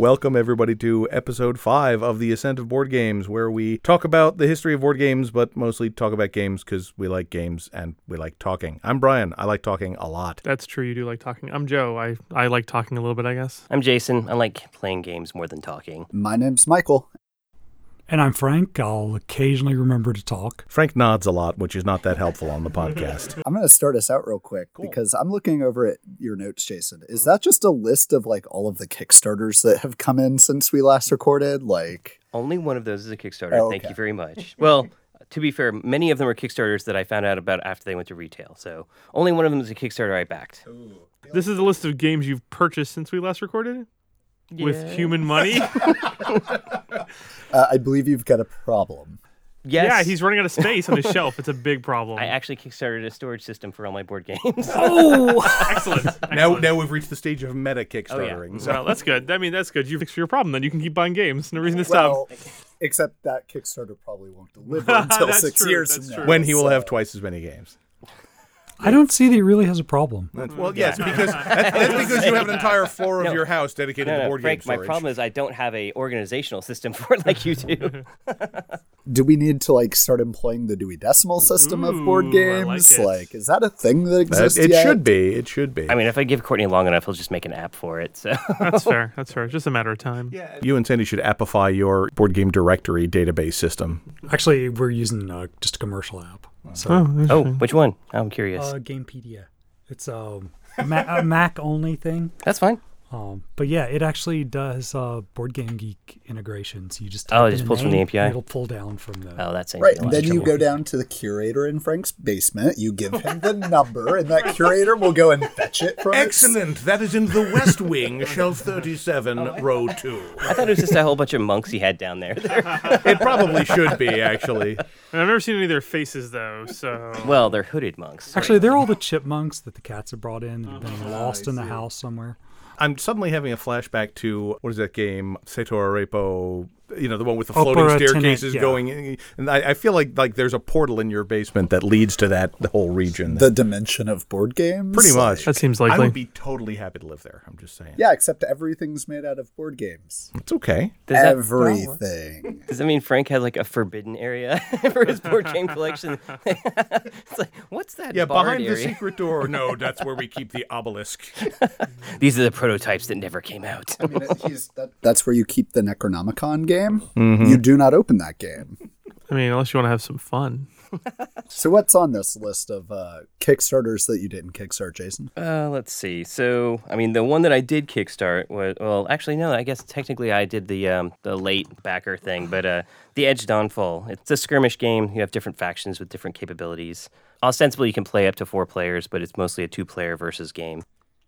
Welcome, everybody, to episode 5 of The Ascent of Board Games, where we talk about the history of board games, but mostly talk about games because we like games and we like talking. I'm Brian. I like talking a lot. That's true. You do like talking. I'm Joe. I, I like talking a little bit, I guess. I'm Jason. I like playing games more than talking. My name's Michael. And I'm Frank. I'll occasionally remember to talk. Frank nods a lot, which is not that helpful on the podcast. I'm going to start us out real quick because I'm looking over at your notes, Jason. Is that just a list of like all of the Kickstarters that have come in since we last recorded? Like, Only one of those is a Kickstarter. Oh, Thank you very much. well, to be fair, many of them are Kickstarters that I found out about after they went to retail. So only one of them is a Kickstarter I backed. This is a list of games you've purchased since we last recorded with human money. uh, I believe you've got a problem. Yes. Yeah, he's running out of space on his shelf. It's a big problem. I actually Kickstarted a storage system for all my board games. Oh, excellent. now, Excellent. now we've reached the stage of meta Kickstartering. so- Well, that's good. I mean, that's good. You fixed your problem. Then you can keep buying games. No reason to Well, stop. except that Kickstarter probably won't deliver until six true, years that's from true. now. when he will so- have twice as many games. I don't see that he really has a problem. Well, yes, because that's, that's because you have an entire floor of No. your house dedicated No, to board Frank, game my problem is I don't have a organizational system for it like you do. Do we need to like start employing the Dewey Decimal System of board games? I like is that a thing that That- exists it yet? should be. It should be. I mean, if I give Courtney long enough, he'll just make an app for it. So That's fair. That's fair. It's just a matter of time. Yeah. you and Sandy should appify your board game directory database system. Actually, we're using uh, just a commercial app. So, Oh, Oh, which one? I'm curious. uh, Gamepedia. It's um, a, Ma- a Mac only thing. That's fine. Um, but yeah, it actually does uh, Board Game Geek integrations. You just Oh, it just a pulls from the API? It'll pull down from the. Oh, that's Right, and then you go down to the curator in Frank's basement. You give him the number, and that curator will go and fetch it from. its- Excellent. That is in the West Wing, shelf 37, row 2. I thought it was just a whole bunch of monks he had down there. It probably should be, actually. I've never seen any of their faces though. So well, they're hooded monks. Actually, they're all the chipmunks that the cats have brought in and been Oh, lost in the house somewhere. I'm suddenly having a flashback to what is that game, Sator Arepo? You know, the one with the floating Opera Tenet, staircases yeah. going, in. and I, I feel like like there's a portal in your basement that leads to that the whole region. the dimension of board games. Pretty much. that seems I would be totally happy to live there. I'm just saying. Yeah, except everything's made out of board games. it's okay. Does that, Everything. does that mean Frank has like a forbidden area for his board game collection? it's like, what's that? Yeah, barred behind the secret door. No, that's where we keep the obelisk. These are the prototypes that never came out. I mean, he's, that, that's where you keep the Necronomicon game. You do not open that game. I mean, unless you want to have some fun. So, what's on this list of uh, Kickstarters that you didn't kickstart, Jason? Uh, let's see. So, I mean, the one that I did kickstart was well, actually, no. I guess technically I did the um, the late backer thing, but uh, the Edge Dawnfall. It's a skirmish game. You have different factions with different capabilities. Ostensibly, you can play up to four players, but it's mostly a two-player versus game.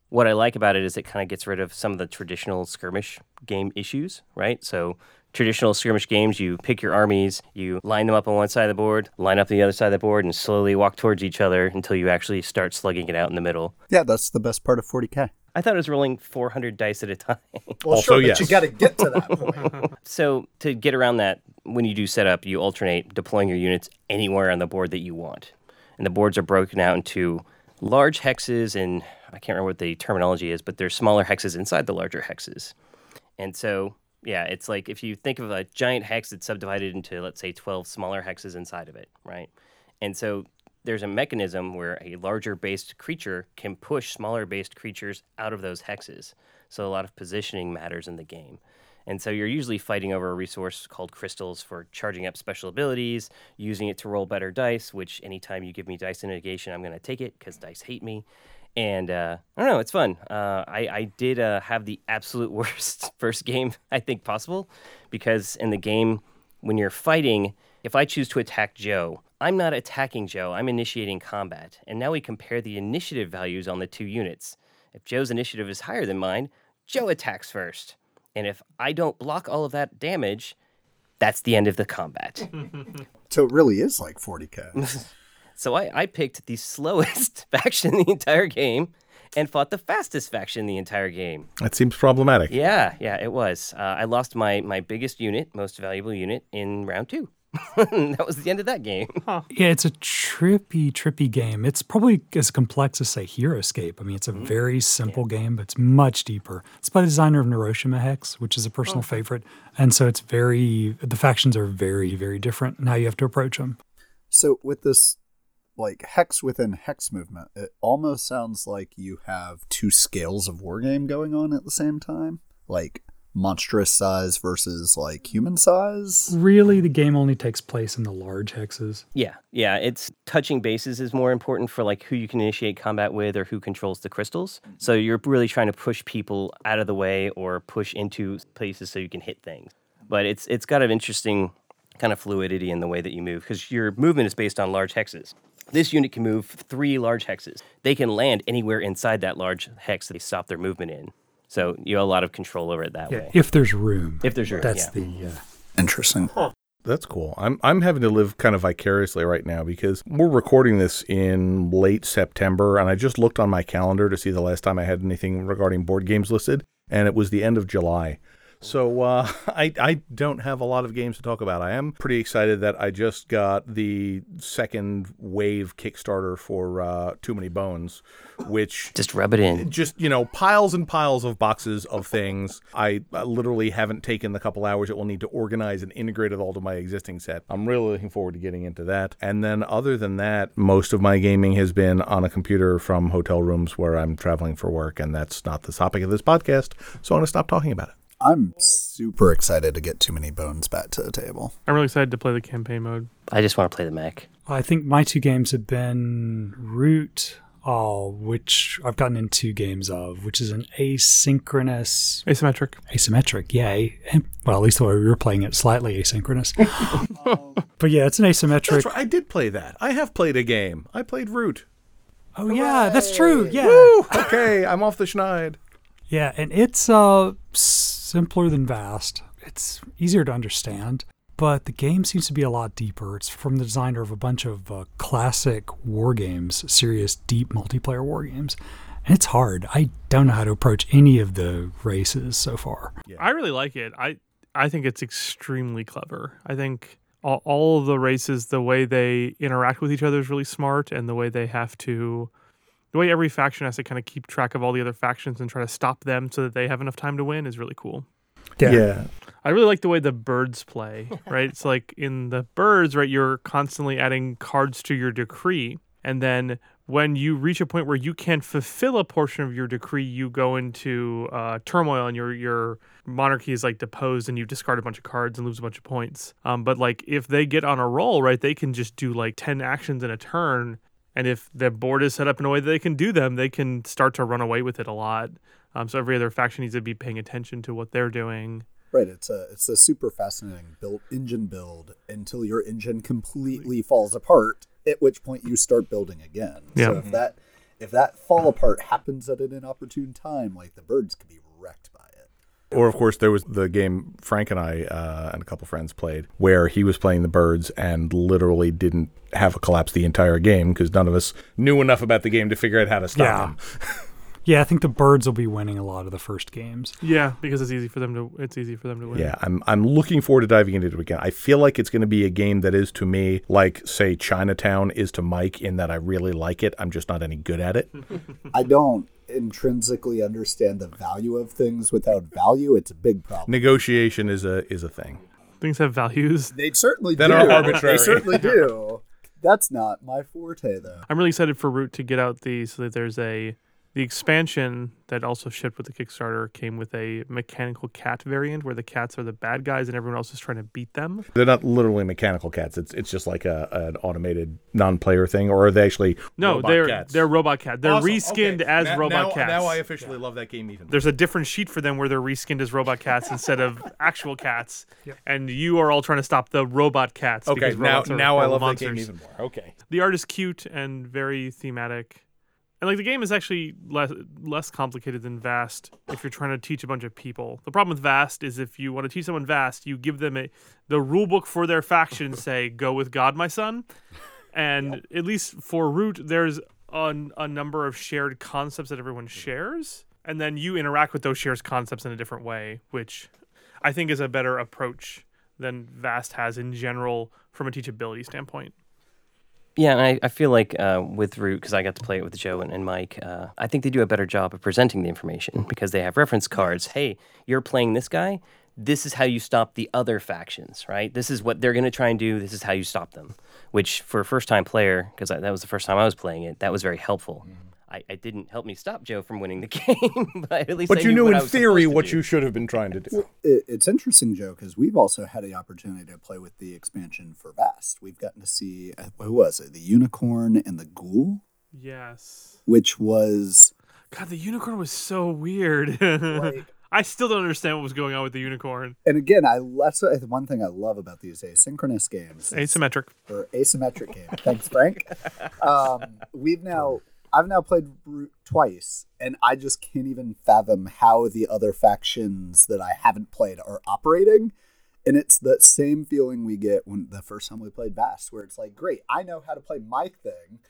What I like about it is it kind of gets rid of some of the traditional skirmish game issues, right? So traditional skirmish games, you pick your armies, you line them up on one side of the board, line up on the other side of the board, and slowly walk towards each other until you actually start slugging it out in the middle. Yeah, that's the best part of 40K. I thought it was rolling 400 dice at a time. Well, Also, sure, yes. but you got to get to that point. so to get around that, when you do setup, you alternate deploying your units anywhere on the board that you want. And the boards are broken out into large hexes and I can't remember what the terminology is, but there's smaller hexes inside the larger hexes. And so, yeah, it's like if you think of a giant hex that's subdivided into, let's say, 12 smaller hexes inside of it, right? And so there's a mechanism where a larger based creature can push smaller based creatures out of those hexes. So a lot of positioning matters in the game. And so you're usually fighting over a resource called crystals for charging up special abilities, using it to roll better dice, which anytime you give me dice in negation, I'm going to take it because dice hate me. And uh, I don't know, it's fun. Uh, I, I did uh, have the absolute worst first game I think possible because in the game, when you're fighting, if I choose to attack Joe, I'm not attacking Joe, I'm initiating combat. And now we compare the initiative values on the two units. If Joe's initiative is higher than mine, Joe attacks first. And if I don't block all of that damage, that's the end of the combat. So it really is like 40k. so I, I picked the slowest faction in the entire game and fought the fastest faction in the entire game. That seems problematic. Yeah, yeah, it was. Uh, I lost my, my biggest unit, most valuable unit, in round two. that was the end of that game. Yeah, it's a trippy, trippy game. It's probably as complex as, say, Heroescape. I mean, it's a very simple game, but it's much deeper. It's by the designer of Neuroshima Hex, which is a personal favorite. And so it's very, the factions are very, very different and how you have to approach them. so with this like hex within hex movement, it almost sounds like you have two scales of wargame going on at the same time. Like monstrous size versus like human size. Really, the game only takes place in the large hexes. Yeah, yeah. It's touching bases is more important for like who you can initiate combat with or who controls the crystals. So you're really trying to push people out of the way or push into places so you can hit things. But it's it's got an interesting kind of fluidity in the way that you move because your movement is based on large hexes. This unit can move three large hexes. They can land anywhere inside that large hex that they stop their movement in. So you have a lot of control over it that Yeah, way. if there's room. If there's room, That's yeah. the. Uh, Interesting. That's cool. I'm I'm having to live kind of vicariously right now because we're recording this in late September and I just looked on my calendar to see the last time I had anything regarding board games listed and it was the end of July. So uh, I I don't have a lot of games to talk about. I am pretty excited that I just got the second wave Kickstarter for uh, Too Many Bones, which Just rub it in. just you know piles and piles of boxes of things I, I literally haven't taken the couple hours it will need to organize and integrate it all to my existing set i'm really looking forward to getting into that and then other than that most of my gaming has been on a computer from hotel rooms where i'm traveling for work and that's not the topic of this podcast so i'm going to stop talking about it I'm super excited to get too many bones back to the table. I'm really excited to play the campaign mode. I just want to play the mech. I think my two games have been Root, uh, which I've gotten in two games of, which is an asynchronous, Asymmetric. asymmetric, yay. Well, at least the way we were playing it, slightly asynchronous. but yeah, it's an asymmetric. that's right i did play that i have played a game i played root Oh yeah, that's true. Yeah, Woo! okay i'm off the schneid yeah, and it's uh simpler than Vast. It's easier to understand, but the game seems to be a lot deeper. It's from the designer of a bunch of uh, classic war games, serious deep multiplayer war games. And it's hard. I don't know how to approach any of the races so far. I really like it. I I think it's extremely clever. I think all, all of the races, the way they interact with each other is really smart, and the way they have to, the way every faction has to kind of keep track of all the other factions and try to stop them so that they have enough time to win is really cool. yeah yeah. I really like the way the birds play, right? it's like in the birds, right? You're constantly adding cards to your decree. And then when you reach a point where you can fulfill a portion of your decree, you go into uh, turmoil and your your monarchy is like deposed and you discard a bunch of cards and lose a bunch of points. Um, but like if they get on a roll, right, they can just do like 10 actions in a turn. And if the board is set up in a way that they can do them, they can start to run away with it a lot. Um, so every other faction needs to be paying attention to what they're doing. Right, it's a it's a super fascinating build engine build until your engine completely falls apart. At which point you start building again. So Yeah. if that if that fall apart happens at an inopportune time, like the birds could be wrecked. Or, of course, there was the game Frank and I uh, and a couple friends played where he was playing the birds and literally didn't have a collapse the entire game because none of us knew enough about the game to figure out how to stop Yeah. him. Yeah, I think the birds will be winning a lot of the first games. Yeah, because it's easy for them to it's easy for them to win. Yeah, I'm I'm looking forward to diving into it again. I feel like it's going to be a game that is to me like say Chinatown is to Mike in that I really like it. I'm just not any good at it. I don't intrinsically understand the value of things without value. It's a big problem. Negotiation is a is a thing. Things have values. They certainly That do. are arbitrary. They certainly do. That's not my forte, though. I'm really excited for Root to get out the so that there's a the expansion that also shipped with the Kickstarter came with a mechanical cat variant where the cats are the bad guys and everyone else is trying to beat them. They're not literally mechanical cats. It's it's just like a an automated non-player thing, or are they actually No, robot they're cats? they're robot cats. They're Awesome. reskinned Okay. as Now- robot now, cats. Now I officially love that game even. there's a different sheet for them where they're reskinned as robot cats instead of actual cats. And you are all trying to stop the robot cats. Okay, because now robots are now I horrible love that game even more. Okay. The art is cute and very thematic. And like the game is actually less less complicated than Vast if you're trying to teach a bunch of people. The problem with Vast is if you want to teach someone Vast, you give them a the rule book for their faction say go with God, my son. And at least for Root, there's a, a number of shared concepts that everyone mm-hmm. shares, and then you interact with those shared concepts in a different way, which I think is a better approach than Vast has in general from a teachability standpoint. Yeah, and I, I feel like uh, with Root, because I got to play it with Joe and, and Mike, uh, I think they do a better job of presenting the information because they have reference cards. Hey, you're playing this guy. This is how you stop the other factions, right? This is what they're going to try and do. This is how you stop them. Which, for a first time player, because that was the first time I was playing it, that was very helpful. I, I didn't help me stop Joe from winning the game, but at least But I you knew knew in theory what do. you should have been trying to do. It, it's interesting, Joe, because we've also had the opportunity to play with the expansion for Vast. We've gotten to see uh, who was it, the unicorn and the ghoul, Yes. which was God, the unicorn was so weird. like I still don't understand what was going on with the unicorn. And again, I that's one thing I love about these asynchronous games. is- Asymmetric. or asymmetric game. Thanks, Frank. Um, we've now I've now played Root twice, and I just can't even fathom how the other factions that I haven't played are operating. And it's that same feeling we get when the first time we played Vast, where it's like, great, I know how to play my thing.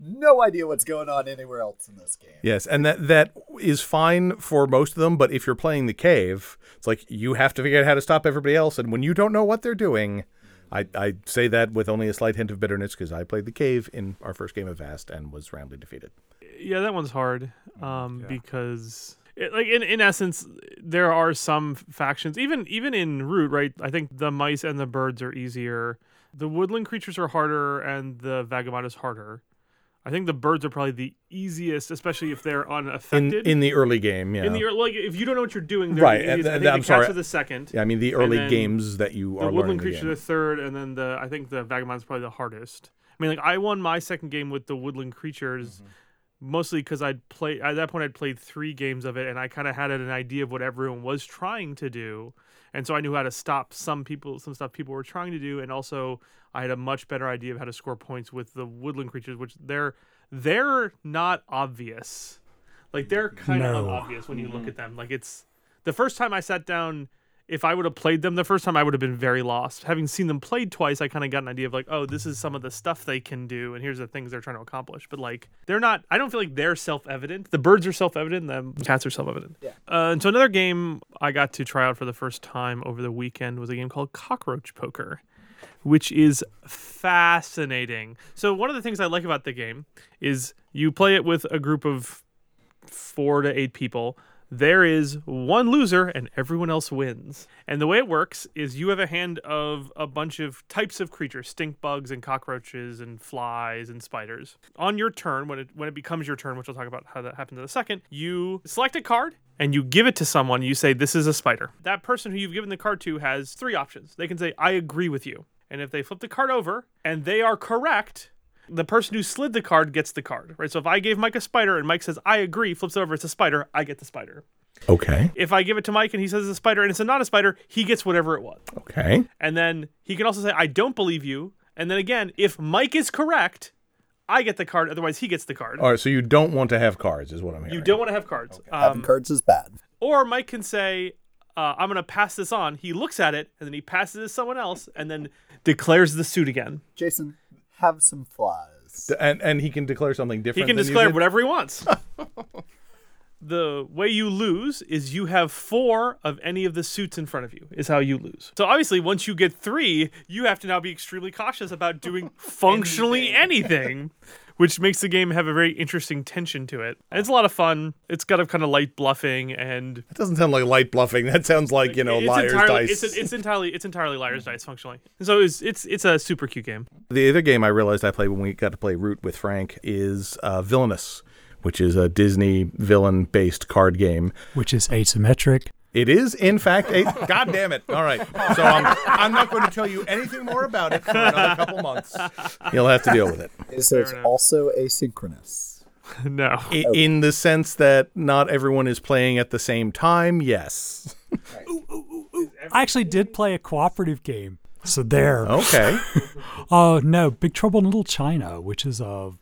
No idea what's going on anywhere else in this game. Yes, and that that is fine for most of them, but if you're playing the cave, it's like you have to figure out how to stop everybody else, and when you don't know what they're doing, I, I say that with only a slight hint of bitterness because I played the cave in our first game of Vast and was roundly defeated. Yeah, that one's hard um, because, it, like, in, in essence, there are some factions, even even in Root, right? I think the mice and the birds are easier. The woodland creatures are harder, and the vagabond is harder. I think the birds are probably the easiest, especially if they're In unaffected. in the early game, yeah. In the ear- like, if you don't know what you're doing, they're Right, The and easiest. I th- think I'm the sorry. cats are the second. yeah, I mean the early games that you the are the woodland creature game. the third, and then the I think the vagabond's probably the hardest. I mean, like I won my second game with the woodland creatures, Mm-hmm. mostly because I'd play at that point I'd played three games of it, and I kind of had an idea of what everyone was trying to do, and so I knew how to stop some people, some stuff people were trying to do, and also I had a much better idea of how to score points with the woodland creatures, which they're they're not obvious, like they're kind of obvious when you look at them. Like it's the first time I sat down if I would have played them the first time, I would have been very lost. Having seen them played twice, I kind of got an idea of like, oh, this is some of the stuff they can do, and here's the things they're trying to accomplish. But like, they're not. I don't feel like they're self-evident. The birds are self-evident. The cats are self-evident. Yeah. Uh, and so another game I got to try out for the first time over the weekend was a game called Cockroach Poker, which is fascinating. So one of the things I like about the game is you play it with a group of four to eight people, there is one loser and everyone else wins. And the way it works is you have a hand of a bunch of types of creatures, stink bugs and cockroaches and flies and spiders. On your turn, when it when it becomes your turn, which I'll talk about how that happens in a second, you select a card and you give it to someone. You say, This is a spider. That person who you've given the card to has three options. They can say, I agree with you. And if they flip the card over and they are correct, the person who slid the card gets the card, right? So if I gave Mike a spider and Mike says, I agree, flips it over, it's a spider, I get the spider. Okay. If I give it to Mike and he says it's a spider and it's a not a spider, he gets whatever it was. Okay. And then he can also say, I don't believe you. And then again, if Mike is correct, I get the card, otherwise he gets the card. All right. So you don't want to have cards, is what I'm hearing. You don't want to have cards. Having Um, cards is bad. or Mike can say, uh, I'm going to pass this on. He looks at it and then he passes it to someone else and then declares the suit again. Jason, have some flies. And and he can declare something different. He can than you declare did? whatever he wants. the way you lose is you have four of any of the suits in front of you, is how you lose. So obviously, once you get three, you have to now be extremely cautious about doing functionally anything. Which makes the game have a very interesting tension to it. And it's a lot of fun. It's got a kind of light bluffing and That doesn't sound like light bluffing. That sounds like you know it's liar's entirely, dice. It's, it's entirely it's entirely liar's dice functionally. And so it's it's it's a super cute game. The other game I realized I played when we got to play Root with Frank is uh, Villainous, which is a Disney villain-based card game. which is asymmetric. It is, in fact, a. God damn it! All right, so I'm I'm not going to tell you anything more about it for another couple months. You'll have to deal with it. So it's enough. also asynchronous. no. I- oh. In the sense that not everyone is playing at the same time. Yes. I actually did play a cooperative game. So there. Okay. Oh no, Big Trouble in Little China, which is a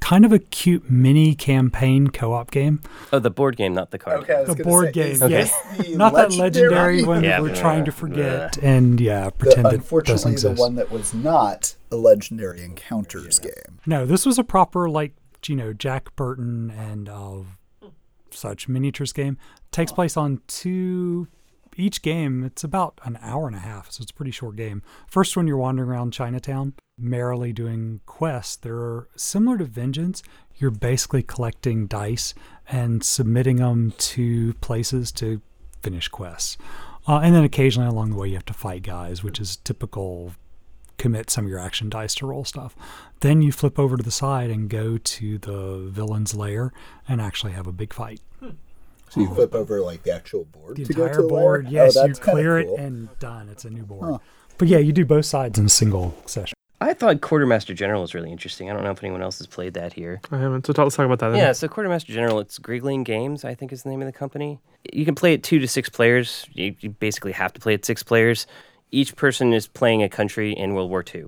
kind of a cute mini campaign co-op game. Oh, the board game, not the card. Okay, I was The board say, game, is yeah. this the Not that legendary one Yeah. that we're trying to Yeah. forget and yeah, The, pretend it doesn't unfortunately, the one that was not a legendary encounters game. No, this was a proper like you know Jack Burton and uh, such miniatures game. Takes place on two. Each game it's about an hour and a half, so it's a pretty short game. First one you're wandering around Chinatown, merrily doing quests. They're similar to Vengeance. You're basically collecting dice and submitting them to places to finish quests. Uh, and then occasionally along the way you have to fight guys, which is typical commit some of your action dice to roll stuff. Then you flip over to the side and go to the villain's lair and actually have a big fight. So you flip over like the actual board The entire to the lair? board, Oh, yes, you clear cool. it and done. It's a new board. But yeah, you do both sides in a single session. I thought Quartermaster General was really interesting. I don't know if anyone else has played that here. I haven't. So talk, let's talk about that. then. Yeah, so Quartermaster General, it's Griggling Games, I think is the name of the company. You can play it two to six players. You, you basically have to play it six players. Each person is playing a country in World War II,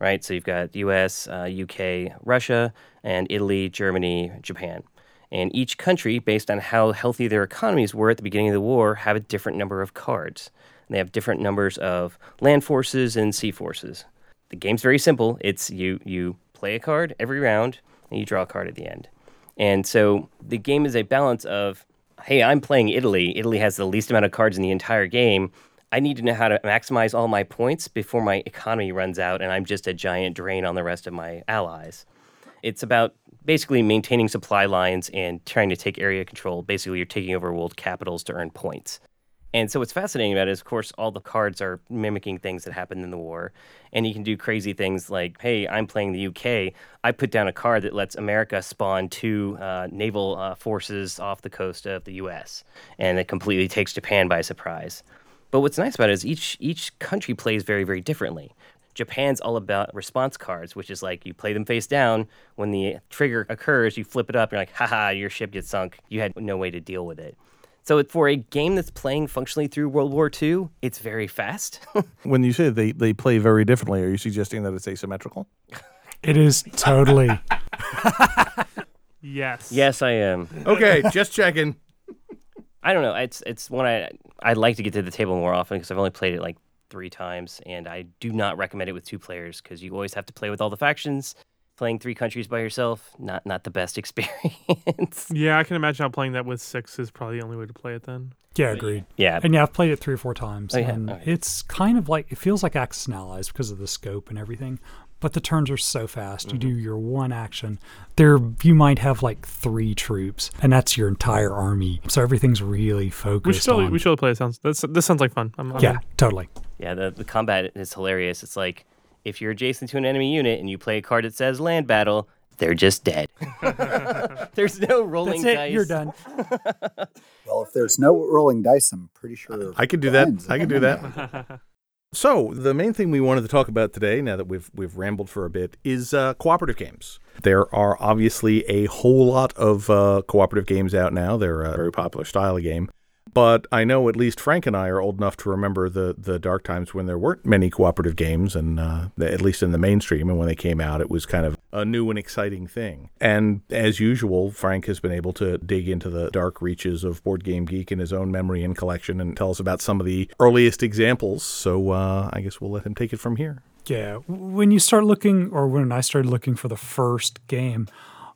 right? So you've got U.S., uh, UK, Russia, and Italy, Germany, Japan. And each country, based on how healthy their economies were at the beginning of the war, have a different number of cards. And they have different numbers of land forces and sea forces. The game's very simple. It's you you play a card every round and you draw a card at the end. And so the game is a balance of, hey, I'm playing Italy. Italy has the least amount of cards in the entire game. I need to know how to maximize all my points before my economy runs out and I'm just a giant drain on the rest of my allies. It's about basically maintaining supply lines and trying to take area control. Basically, you're taking over world capitals to earn points. And so what's fascinating about it is, of course, all the cards are mimicking things that happened in the war. And you can do crazy things like, hey, I'm playing the UK. I put down a card that lets America spawn two uh, naval uh, forces off the coast of the US. And it completely takes Japan by surprise. But what's nice about it is each each country plays very, very differently. Japan's all about response cards, which is like you play them face down. When the trigger occurs, you flip it up. You're like, haha, your ship gets sunk. You had no way to deal with it. So for a game that's playing functionally through World War II, it's very fast. When you say they, they play very differently, are you suggesting that it's asymmetrical? It is totally. Yes. yes, I am. Okay, just checking. I don't know. It's it's one I I'd like to get to the table more often because I've only played it like three times, and I do not recommend it with two players because you always have to play with all the factions. Playing three countries by yourself, not not the best experience. Yeah, I can imagine how playing that with six is probably the only way to play it then. Yeah, agreed. yeah, And yeah, I've played it three or four times. Oh, yeah? And Okay. it's kind of like, it feels like Axis and Allies because of the scope and everything. But the turns are so fast. You do Mm-hmm. your one action. There, you might have like three troops, and that's your entire army. So everything's really focused We should totally, on. we should play it. Sounds this this sounds like fun. I'm, I'm yeah, in. totally. yeah. The the combat is hilarious. It's like if you're adjacent to an enemy unit and you play a card that says land battle, they're just dead. There's no rolling That's it. dice. You're done. Well, if there's no rolling dice, I'm pretty sure I can do that. I can do that. So the main thing we wanted to talk about today, now that we've we've rambled for a bit, is uh, cooperative games. There are obviously a whole lot of uh, cooperative games out now. They're a very popular style of game. But I know at least Frank and I are old enough to remember the, the dark times when there weren't many cooperative games, and uh, at least in the mainstream. And when they came out, it was kind of a new and exciting thing. And as usual, Frank has been able to dig into the dark reaches of Board Game Geek in his own memory and collection and tell us about some of the earliest examples. So uh, I guess we'll let him take it from here. Yeah, when you start looking, or when I started looking for the first game,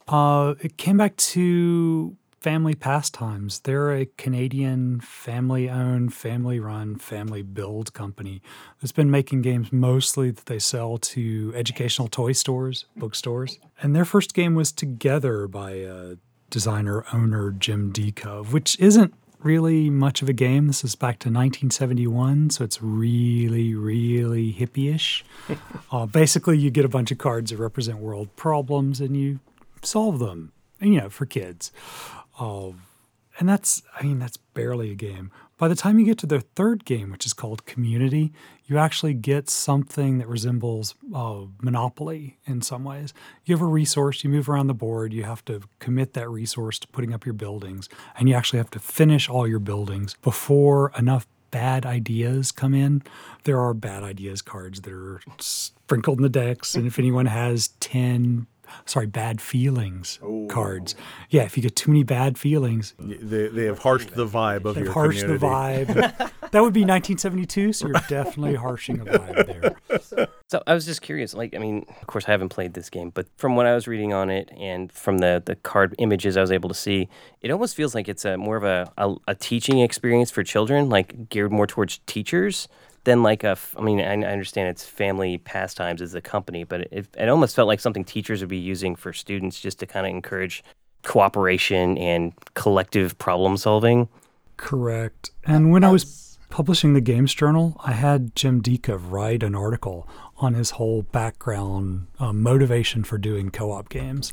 uh, it came back to Family Pastimes. They're a Canadian family-owned, family-run, family-build company that's been making games mostly that they sell to educational toy stores, bookstores. And their first game was Together by uh, designer owner Jim Deacove, which isn't really much of a game. This is back to 1971, so it's really, really hippie-ish. uh, basically, you get a bunch of cards that represent world problems, and you solve them. And, you know, for kids, uh, and that's I mean that's barely a game. By the time you get to their third game, which is called Community, you actually get something that resembles uh, Monopoly in some ways. You have a resource, you move around the board, you have to commit that resource to putting up your buildings, and you actually have to finish all your buildings before enough bad ideas come in. There are bad ideas cards that are sprinkled in the decks, and if anyone has 10 sorry, bad feelings oh. cards. Yeah, if you get too many bad feelings, They, they have harshed the vibe of they've your harshed the vibe. that would be 1972, so you're definitely harshing a vibe there. So I was just curious. Like, I mean, of course, I haven't played this game, but from what I was reading on it and from the the card images I was able to see, it almost feels like it's a more of a a, a teaching experience for children, like geared more towards teachers than like a. f- I mean, I, I understand it's family pastimes as a company, but it, it almost felt like something teachers would be using for students just to kind of encourage cooperation and collective problem solving. Correct. And when I was publishing the Games Journal, I had Jim Deacove write an article on his whole background uh, motivation for doing co-op games.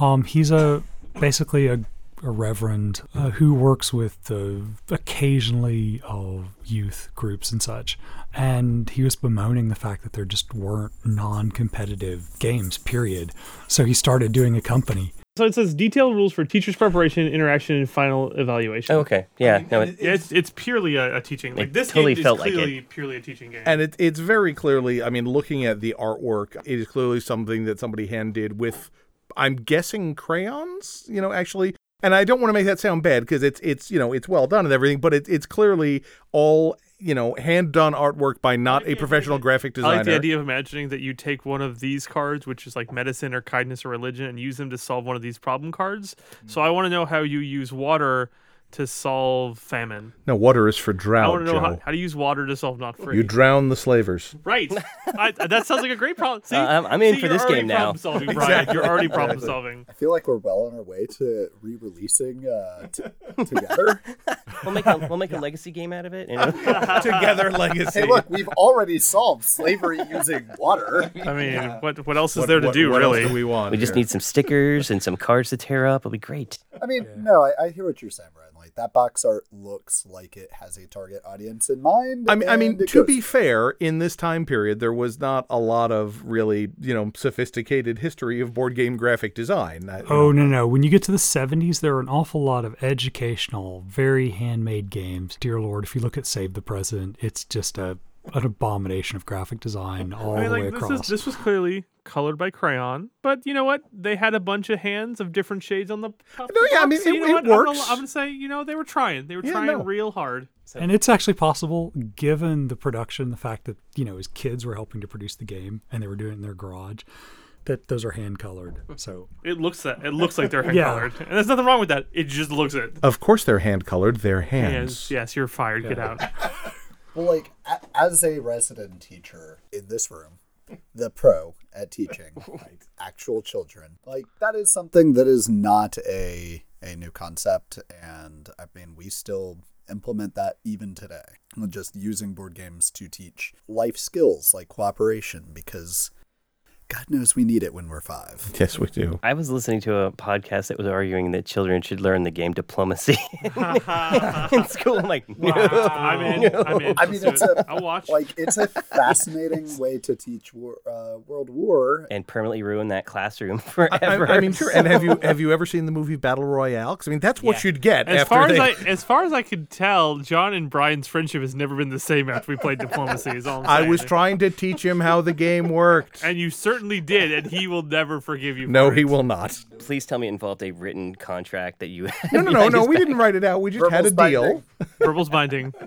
Um, he's a basically a, a reverend uh, who works with uh, occasionally uh, youth groups and such. And he was bemoaning the fact that there just weren't non-competitive games. Period. So he started doing a company So it says detailed rules for teachers' preparation, interaction, and final evaluation. Oh, okay, yeah, no, it, it's, it's purely a, a teaching. Like this totally game felt is like it. purely a teaching game. And it, it's very clearly, I mean, looking at the artwork, it is clearly something that somebody hand did with, I'm guessing, crayons, you know, actually. And I don't want to make that sound bad because it's, it's you know, it's well done and everything, but it, it's clearly all, you know, hand done artwork by not a professional graphic designer. I like the idea of imagining that you take one of these cards, which is like medicine or kindness or religion, and use them to solve one of these problem cards. Mm. So I want to know how you use water to solve famine. No, water is for drought. I drought, want to know how, Joe. how to use water to solve not free. You drown the slavers. right. I, that sounds like a great problem. See, Uh, I'm- I'm in for this game now. Problem solving, Brian. You're already problem solving. I feel like we're well on our way to re-releasing uh, t- together. we'll make a we'll make a legacy game out of it. You know? Together legacy. hey, look, we've already solved slavery using water. I mean, what what else is What- there to what- do, what else really? do we want? we just here? need some stickers and some cards to tear up. It'll be great. I mean, no, I, I hear what you're saying, Brian. Like that box art looks like it has a target audience in mind. I mean, I mean, to goes be fair, in this time period, there was not a lot of really, you know, sophisticated history of board game graphic design. That, you Oh know, no no! When you get to the '70s, there are an awful lot of educational, very handmade games. Dear Lord, if you look at Save the President, it's just a an abomination of graphic design all I mean, the way like this across. is this was clearly colored by crayon, but you know what? They had a bunch of hands of different shades on the. Top No, yeah, I box, mean, so you it- know it what? I'm gonna- works. I'm gonna say, you know, they were trying. They were Yeah, trying no. real hard. and it's actually possible, given the production, the fact that you know his kids were helping to produce the game and they were doing it in their garage, that those are hand colored. So It looks that it looks like they're hand Yeah. colored, and there's nothing wrong with that. It just looks it. Of course, they're hand colored. They're Hands. hands. Yes, you're fired. Get out. Well, like as a resident teacher in this room, the pro at teaching like actual children, like that is something that is not a a new concept, and I mean we still implement that even today. Just using board games to teach life skills like cooperation, because God knows we need it when we're five. Yes, we do. I was listening to a podcast that was arguing that children should learn the game diplomacy in school. I'm like, no. I'm in. I'm in. I mean, it's do a I'll watch. like it's a fascinating way to teach war, uh, World War. and permanently ruin that classroom I, forever. I mean, sure. And have you have you ever seen the movie Battle Royale? 'Cause, I mean, that's what Yeah. you'd get as after far they. as I as far as I could tell, John and Brian's friendship has never been the same after we played diplomacy. Is all I'm I was trying to teach him how the game worked. and you certainly did, and he will never forgive you. No, for he it. will not. Please tell me it involved a written contract that you had. No, no, no, no. We back. didn't write it out. We just had a Verbals deal. binding. Verbals binding.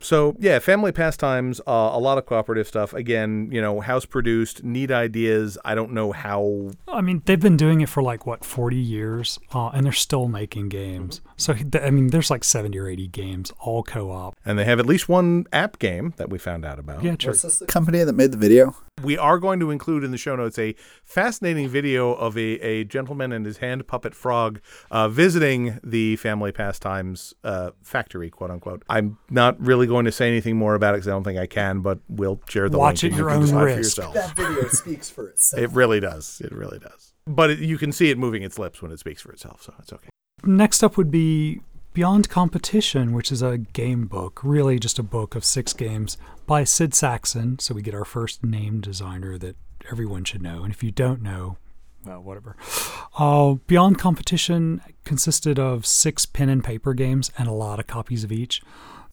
So yeah, family pastimes, uh, a lot of cooperative stuff. Again, you know, house produced, neat ideas. I don't know how. I mean, they've been doing it for like what 40 years, uh, and they're still making games. So I mean, there's like 70 or 80 games, all co-op. And they have at least one app game that we found out about. Yeah, true. Was this the company that made the video? We are going to include in the show notes a fascinating video of a, a gentleman and his hand puppet frog uh, visiting the family pastimes uh, factory, quote unquote. I'm not really going to say anything more about it because I don't think I can, but we'll share the Watch link at and you your can own for risk. yourself. That video speaks for itself. It really does. It really does. But it, you can see it moving its lips when it speaks for itself, so it's okay. Next up would be Beyond Competition, which is a game book, really just a book of six games by Sid Sackson. So we get our first name designer that everyone should know. And if you don't know, well, whatever. Uh, Beyond Competition consisted of six pen and paper games and a lot of copies of each.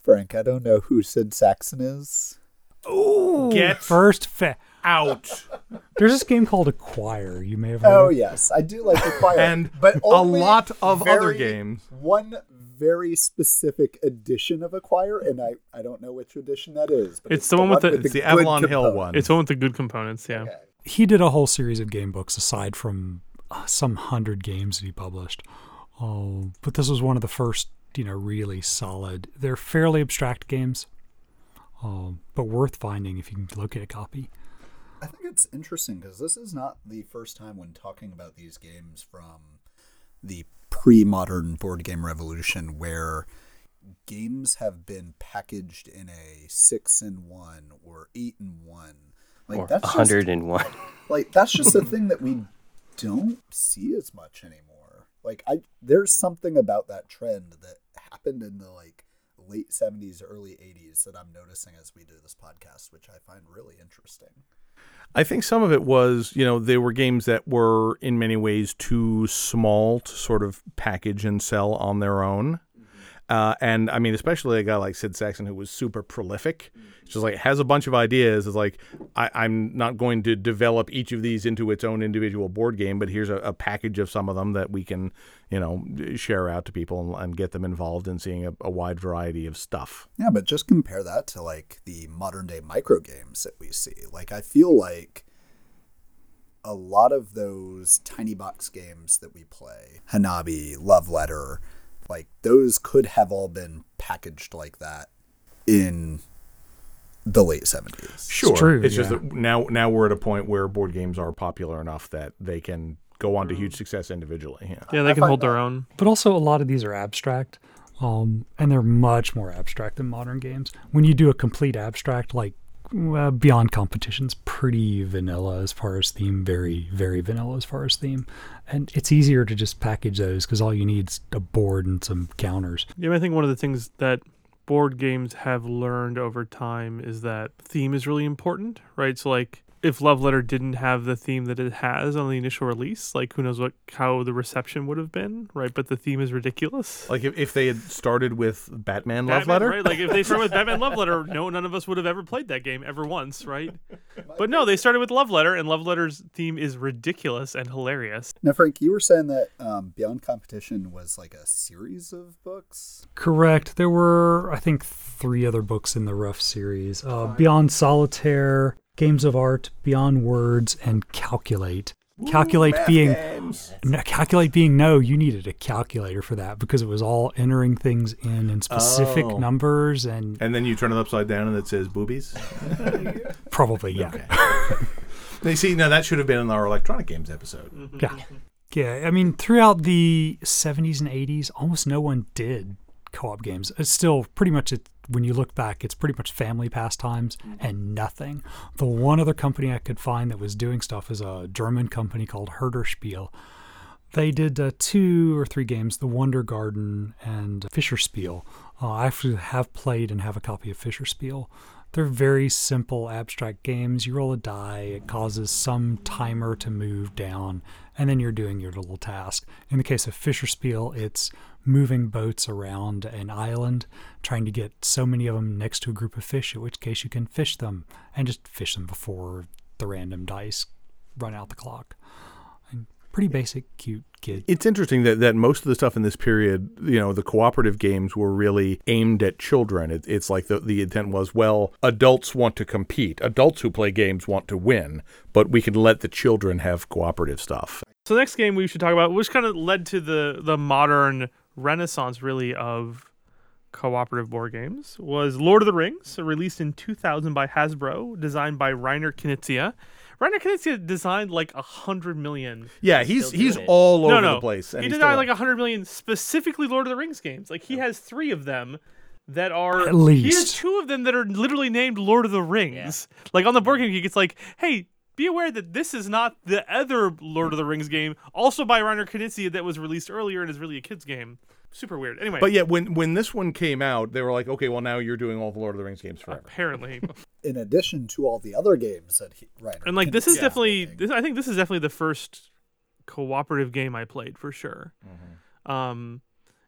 Frank, I don't know who Sid Sackson is. Ooh. Get First, fa- out. There's this game called Acquire. You may have heard. Oh of. yes, I do like Acquire, And but a lot of other games. One very specific edition of Acquire, and I, I don't know which edition that is. But It's the one with the- It's the good Avalon Hill one. It's one with the good components. Yeah. He did a whole series of game books aside from uh, some hundred games that he published. Oh, but this was one of the first, you know, really solid. They're fairly abstract games, um, but worth finding if you can locate a copy. I think it's interesting because this is not the first time when talking about these games from the pre-modern board game revolution where games have been packaged in a six in one or eight in one. Like or that's just- 101. like that's just a thing that we don't see as much anymore. Like I there's something about that trend that happened in the like late 70s early 80s that I'm noticing as we do this podcast which I find really interesting. I think some of it was, you know, they were games that were in many ways too small to sort of package and sell on their own. Uh, and I mean, especially a guy like Sid Sackson, who was super prolific, just like has a bunch of ideas. Is like, I, I'm not going to develop each of these into its own individual board game, but here's a, a package of some of them that we can, you know, share out to people and, and get them involved in seeing a, a wide variety of stuff. Yeah, but just compare that to like the modern day micro games that we see. Like I feel like a lot of those tiny box games that we play, Hanabi, Love Letter, like those could have all been packaged like that in the late 70s. Sure, true, It's just that now now we're at a point where board games are popular enough that they can go on to huge success individually. Yeah. Yeah, they can find hold their own. But also, a lot of these are abstract, um, and they're much more abstract than modern games. When you do a complete abstract, like uh, Beyond Competition's pretty vanilla as far as theme, very, very vanilla as far as theme. And it's easier to just package those because all you need is a board and some counters. Yeah, I think one of the things that board games have learned over time is that theme is really important, right? So like if Love Letter didn't have the theme that it has on the initial release, like who knows what how the reception would have been, right? But the theme is ridiculous. Like if, if they had started with Batman Love Letter, right? Like if they started with Batman Love Letter, no, none of us would have ever played that game ever once, right? But no, they started with Love Letter, and Love Letter's theme is ridiculous and hilarious. Now, Frank, you were saying that um, Beyond Competition was like a series of books. Correct. There were, I think, three other books in the Rough series uh, Beyond Solitaire, Games of Art, Beyond Words, and Calculate. Calculate being no, calculate being no, you needed a calculator for that because it was all entering things in in specific Oh. numbers and and then you turn it upside down and it says boobies. probably yeah. They see now that should have been in our electronic games episode. Yeah. Yeah. I mean, throughout the 70s and 80s, almost no one did co op games. It's still pretty much, it, when you look back, it's pretty much family pastimes and nothing. The one other company I could find that was doing stuff is a German company called Herderspiel. They did uh, two or three games, The Wonder Garden and Fisher Spiel. Uh, I actually have played and have a copy of Fisher Spiel. They're very simple, abstract games. You roll a die, it causes some timer to move down, and then you're doing your little task. In the case of Fisher Spiel, it's moving boats around an island, trying to get so many of them next to a group of fish, in which case you can fish them and just fish them before the random dice run out the clock. And pretty basic, cute kid. It's interesting that, that most of the stuff in this period, you know, the cooperative games were really aimed at children. It, it's like the, the intent was, well, adults want to compete. Adults who play games want to win, but we can let the children have cooperative stuff. So the next game we should talk about, which kind of led to the the modern renaissance, really, of cooperative board games, was Lord of the Rings, released in 2000 by Hasbro, designed by Reiner Knizia. Reiner Knizia designed like a hundred million. Yeah, he's he's doing it. all over no, no, the place. and he designed still- like a hundred million specifically Lord of the Rings games. Like he has three of them that are At least He has two of them that are literally named Lord of the Rings. Like on the board game geek, it's like, hey. Be aware that this is not the other Lord of the Rings game, also by Reiner Knizia, that was released earlier and is really a kids game. Super weird. Anyway, But yeah, when when this one came out, they were like, okay, well now you're doing all the Lord of the Rings games forever. apparently, In addition to all the other games that he, right. and like this is definitely, this, I think this is definitely the first cooperative game I played for sure. Um,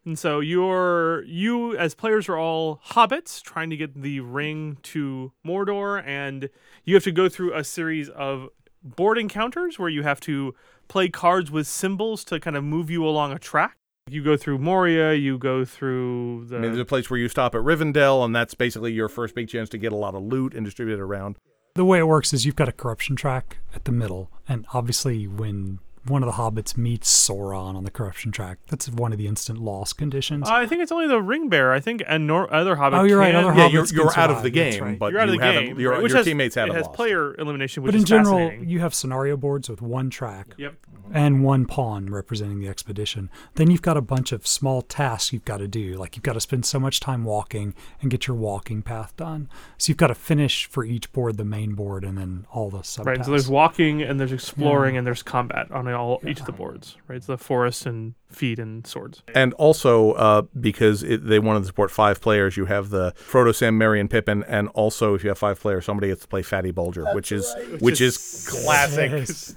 And so you're you as players are all hobbits trying to get the ring to Mordor, and you have to go through a series of board encounters where you have to play cards with symbols to kind of move you along a track. You go through Moria, you go through the I mean, there's a place where you stop at Rivendell, and that's basically your first big chance to get a lot of loot and distribute it around. The way it works is you've got a corruption track at the middle, and obviously when one of the hobbits meets Sauron on the corruption track, that's one of the instant loss conditions. I think it's only the ring bearer. I think and nor- other hobbits. Oh, you're right, can- other Yeah, hobbits you're, you're out of the game, right. but you're out of you the game. Your, right, which your has, teammates haven't it has lost. player elimination, which but in is general, you have scenario boards with one track Yep. and one pawn representing the expedition. Then you've got a bunch of small tasks you've got to do. Like you've got to spend so much time walking and get your walking path done. So you've got to finish for each board the main board and then all the subtasks. Right. So there's walking and there's exploring and there's combat on all each of the boards. Right. So the forest and feet and swords. And also, uh, because it, they wanted to support five players, you have the Frodo, Sam, Merry, and Pippin, and also if you have five players, somebody gets to play Fatty Bulger, which is which is classic. Yes.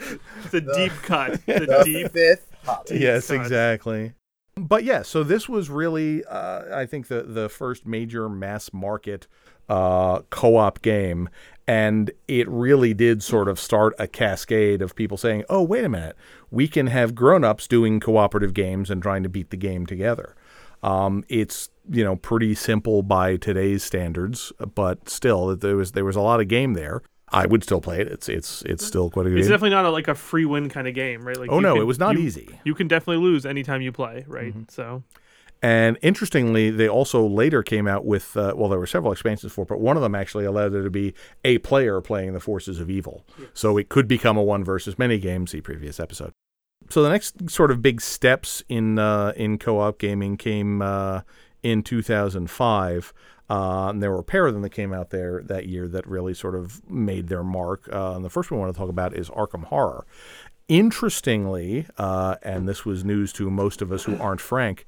The deep cut. The, The deep. fifth hobbit. yes, cut. exactly. But yeah, so this was really, uh, I think, the the first major mass market uh, co-op game, and it really did sort of start a cascade of people saying, "Oh, wait a minute, we can have grown-ups doing cooperative games and trying to beat the game together." Um, it's you know pretty simple by today's standards, but still, there was there was a lot of game there. I would still play it. It's it's it's still quite a good game. It's game. definitely not a, like a free win kind of game, right? Like Oh no, can- it was not you- easy. You can definitely lose anytime you play, right? So And interestingly, they also later came out with uh, well, there were several expansions for, it, but one of them actually allowed there to be a player playing the forces of evil, so it could become a one versus many game. See previous episode. So the next sort of big steps in uh, in co-op gaming came uh, in 2005. Uh, and there were a pair of them that came out there that year that really sort of made their mark. Uh, and the first one I want to talk about is Arkham Horror. Interestingly, uh, and this was news to most of us who aren't Frank,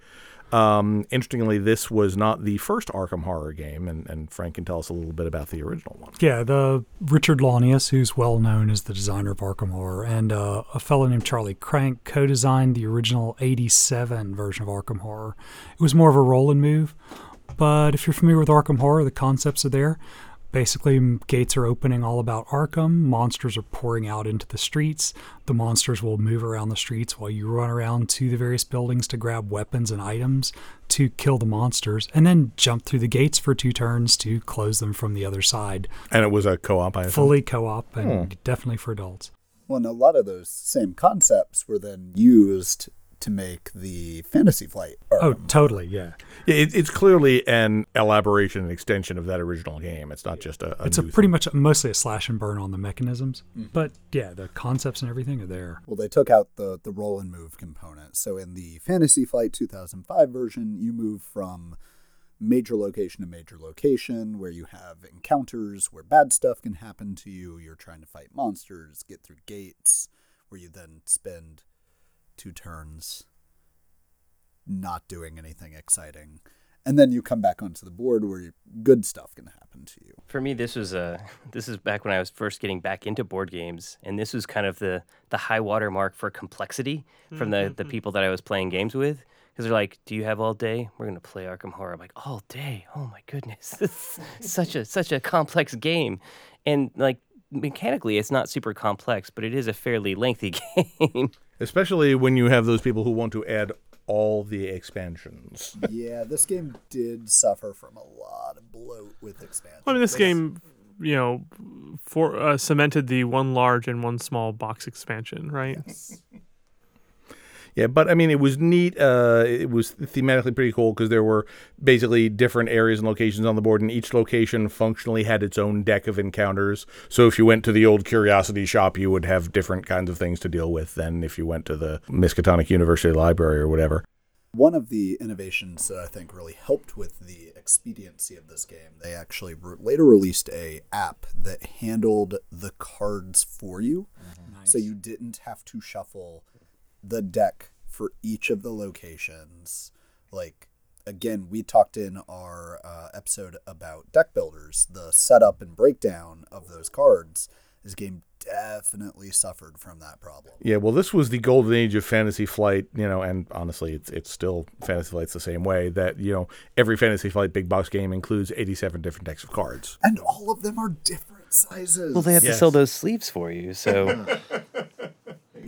um, interestingly, this was not the first Arkham Horror game, and, and Frank can tell us a little bit about the original one. Yeah, the Richard Launius, who's well known as the designer of Arkham Horror, and uh, a fellow named Charlie Krank co-designed the original '87 version of Arkham Horror. It was more of a roll and move, but if you're familiar with Arkham Horror, the concepts are there. Basically, gates are opening all about Arkham. Monsters are pouring out into the streets. The monsters will move around the streets while you run around to the various buildings to grab weapons and items to kill the monsters, and then jump through the gates for two turns to close them from the other side And it was a co-op. I assume. fully co-op and hmm. definitely for adults. Well, and a lot of those same concepts were then used to make the Fantasy Flight. Oh, totally, yeah. It, it's clearly an elaboration and extension of that original game. It's not just a. a It's a pretty thing. much mostly a slash and burn on the mechanisms, mm-hmm. but yeah, the concepts and everything are there. Well, they took out the the roll and move component. So in the Fantasy Flight 2005 version, you move from major location to major location where you have encounters where bad stuff can happen to you. You're trying to fight monsters, get through gates, where you then spend two turns not doing anything exciting. And then you come back onto the board where you- good stuff can happen to you. For me, this was uh, this is back when I was first getting back into board games, and this was kind of the the high water mark for complexity from the the people that I was playing games with. Because they're like, "Do you have all day? We're gonna play Arkham Horror." I'm like, "All day? Oh my goodness, this is such a such a complex game," and like mechanically, it's not super complex, but it is a fairly lengthy game. Especially when you have those people who want to add all the expansions. yeah, this game did suffer from a lot of bloat with expansion. I mean, this game, you know, for uh, cemented the one large and one small box expansion, right? Yeah, but I mean, it was neat. Uh, it was thematically pretty cool because there were basically different areas and locations on the board, and each location functionally had its own deck of encounters. So if you went to the old Curiosity shop, you would have different kinds of things to deal with than if you went to the Miskatonic University Library or whatever. One of the innovations that I think really helped with the expediency of this game, they actually re- later released a app that handled the cards for you, so you didn't have to shuffle the deck for each of the locations. Like again, we talked in our uh, episode about deck builders, the setup and breakdown of those cards. this game definitely suffered from that problem. Yeah, well, this was the golden age of Fantasy Flight, you know, and honestly, it's it's still Fantasy Flight's the same way that you know every Fantasy Flight big box game includes eighty-seven different decks of cards. And all of them are different sizes. Well, they have to sell those sleeves for you. So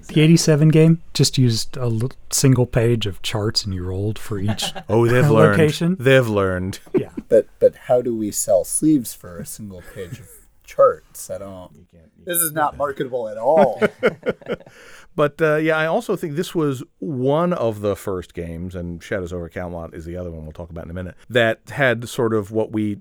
The 87 game just used a l- single page of charts and you rolled for each. Oh, they've learned. Location? They've learned. yeah. But but how do we sell sleeves for a single page of charts? I don't. This is not marketable at all. But uh, yeah, I also think this was one of the first games, and Shadows over Camelot is the other one we'll talk about in a minute, that had sort of what we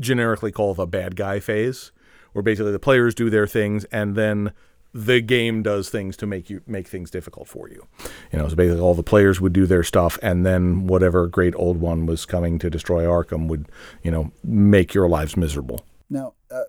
generically call the bad guy phase, where basically the players do their things and then the game does things to make you make things difficult for you. You know, so basically all the players would do their stuff and then whatever great old one was coming to destroy Arkham would, you know, make your lives miserable. Now, uh,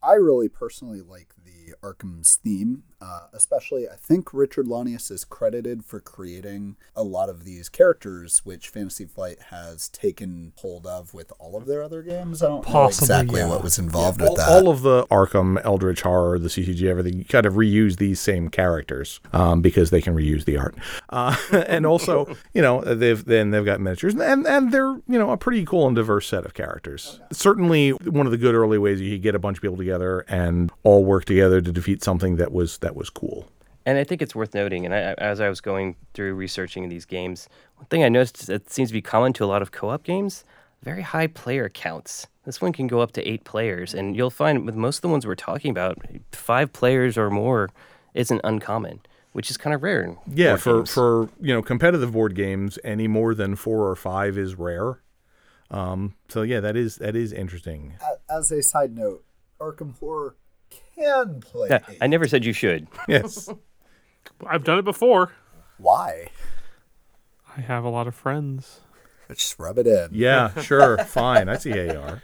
I really personally like Arkham's theme, uh, especially I think Richard Launius is credited for creating a lot of these characters, which Fantasy Flight has taken hold of with all of their other games. I don't know exactly yeah. what was involved all, with that. all of the Arkham, Eldritch Horror, the CCG, everything, you kind of reuse these same characters um, because they can reuse the art, uh, and also, you know, they've then they've got miniatures, and and they're you know a pretty cool and diverse set of characters. Certainly, one of the good early ways you could get a bunch of people together and all work together to defeat something that was that was cool. And I think it's worth noting, and I, I- as I was going through researching these games, one thing I noticed that seems to be common to a lot of co-op games: very high player counts. This one can go up to eight players, and you'll find with most of the ones we're talking about, five players or more isn't uncommon, which is kind of rare. In Yeah, board for games. for you know competitive board games, any more than four or five is rare. Um, so yeah, that is that is interesting. As a side note, Arkham Horror can play. Yeah, eight. I never said you should. Yes. I've done it before. Why? I have a lot of friends. Just rub it in. Yeah, sure, fine. I see how you are.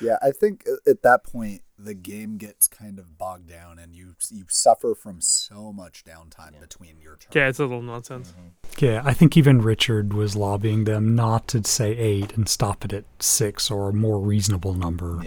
Yeah, I think at that point the game gets kind of bogged down, and you you suffer from so much downtime between your turns. Yeah, it's a little nonsense. Mm-hmm. Yeah, I think even Richard was lobbying them not to say eight and stop it at six or a more reasonable number.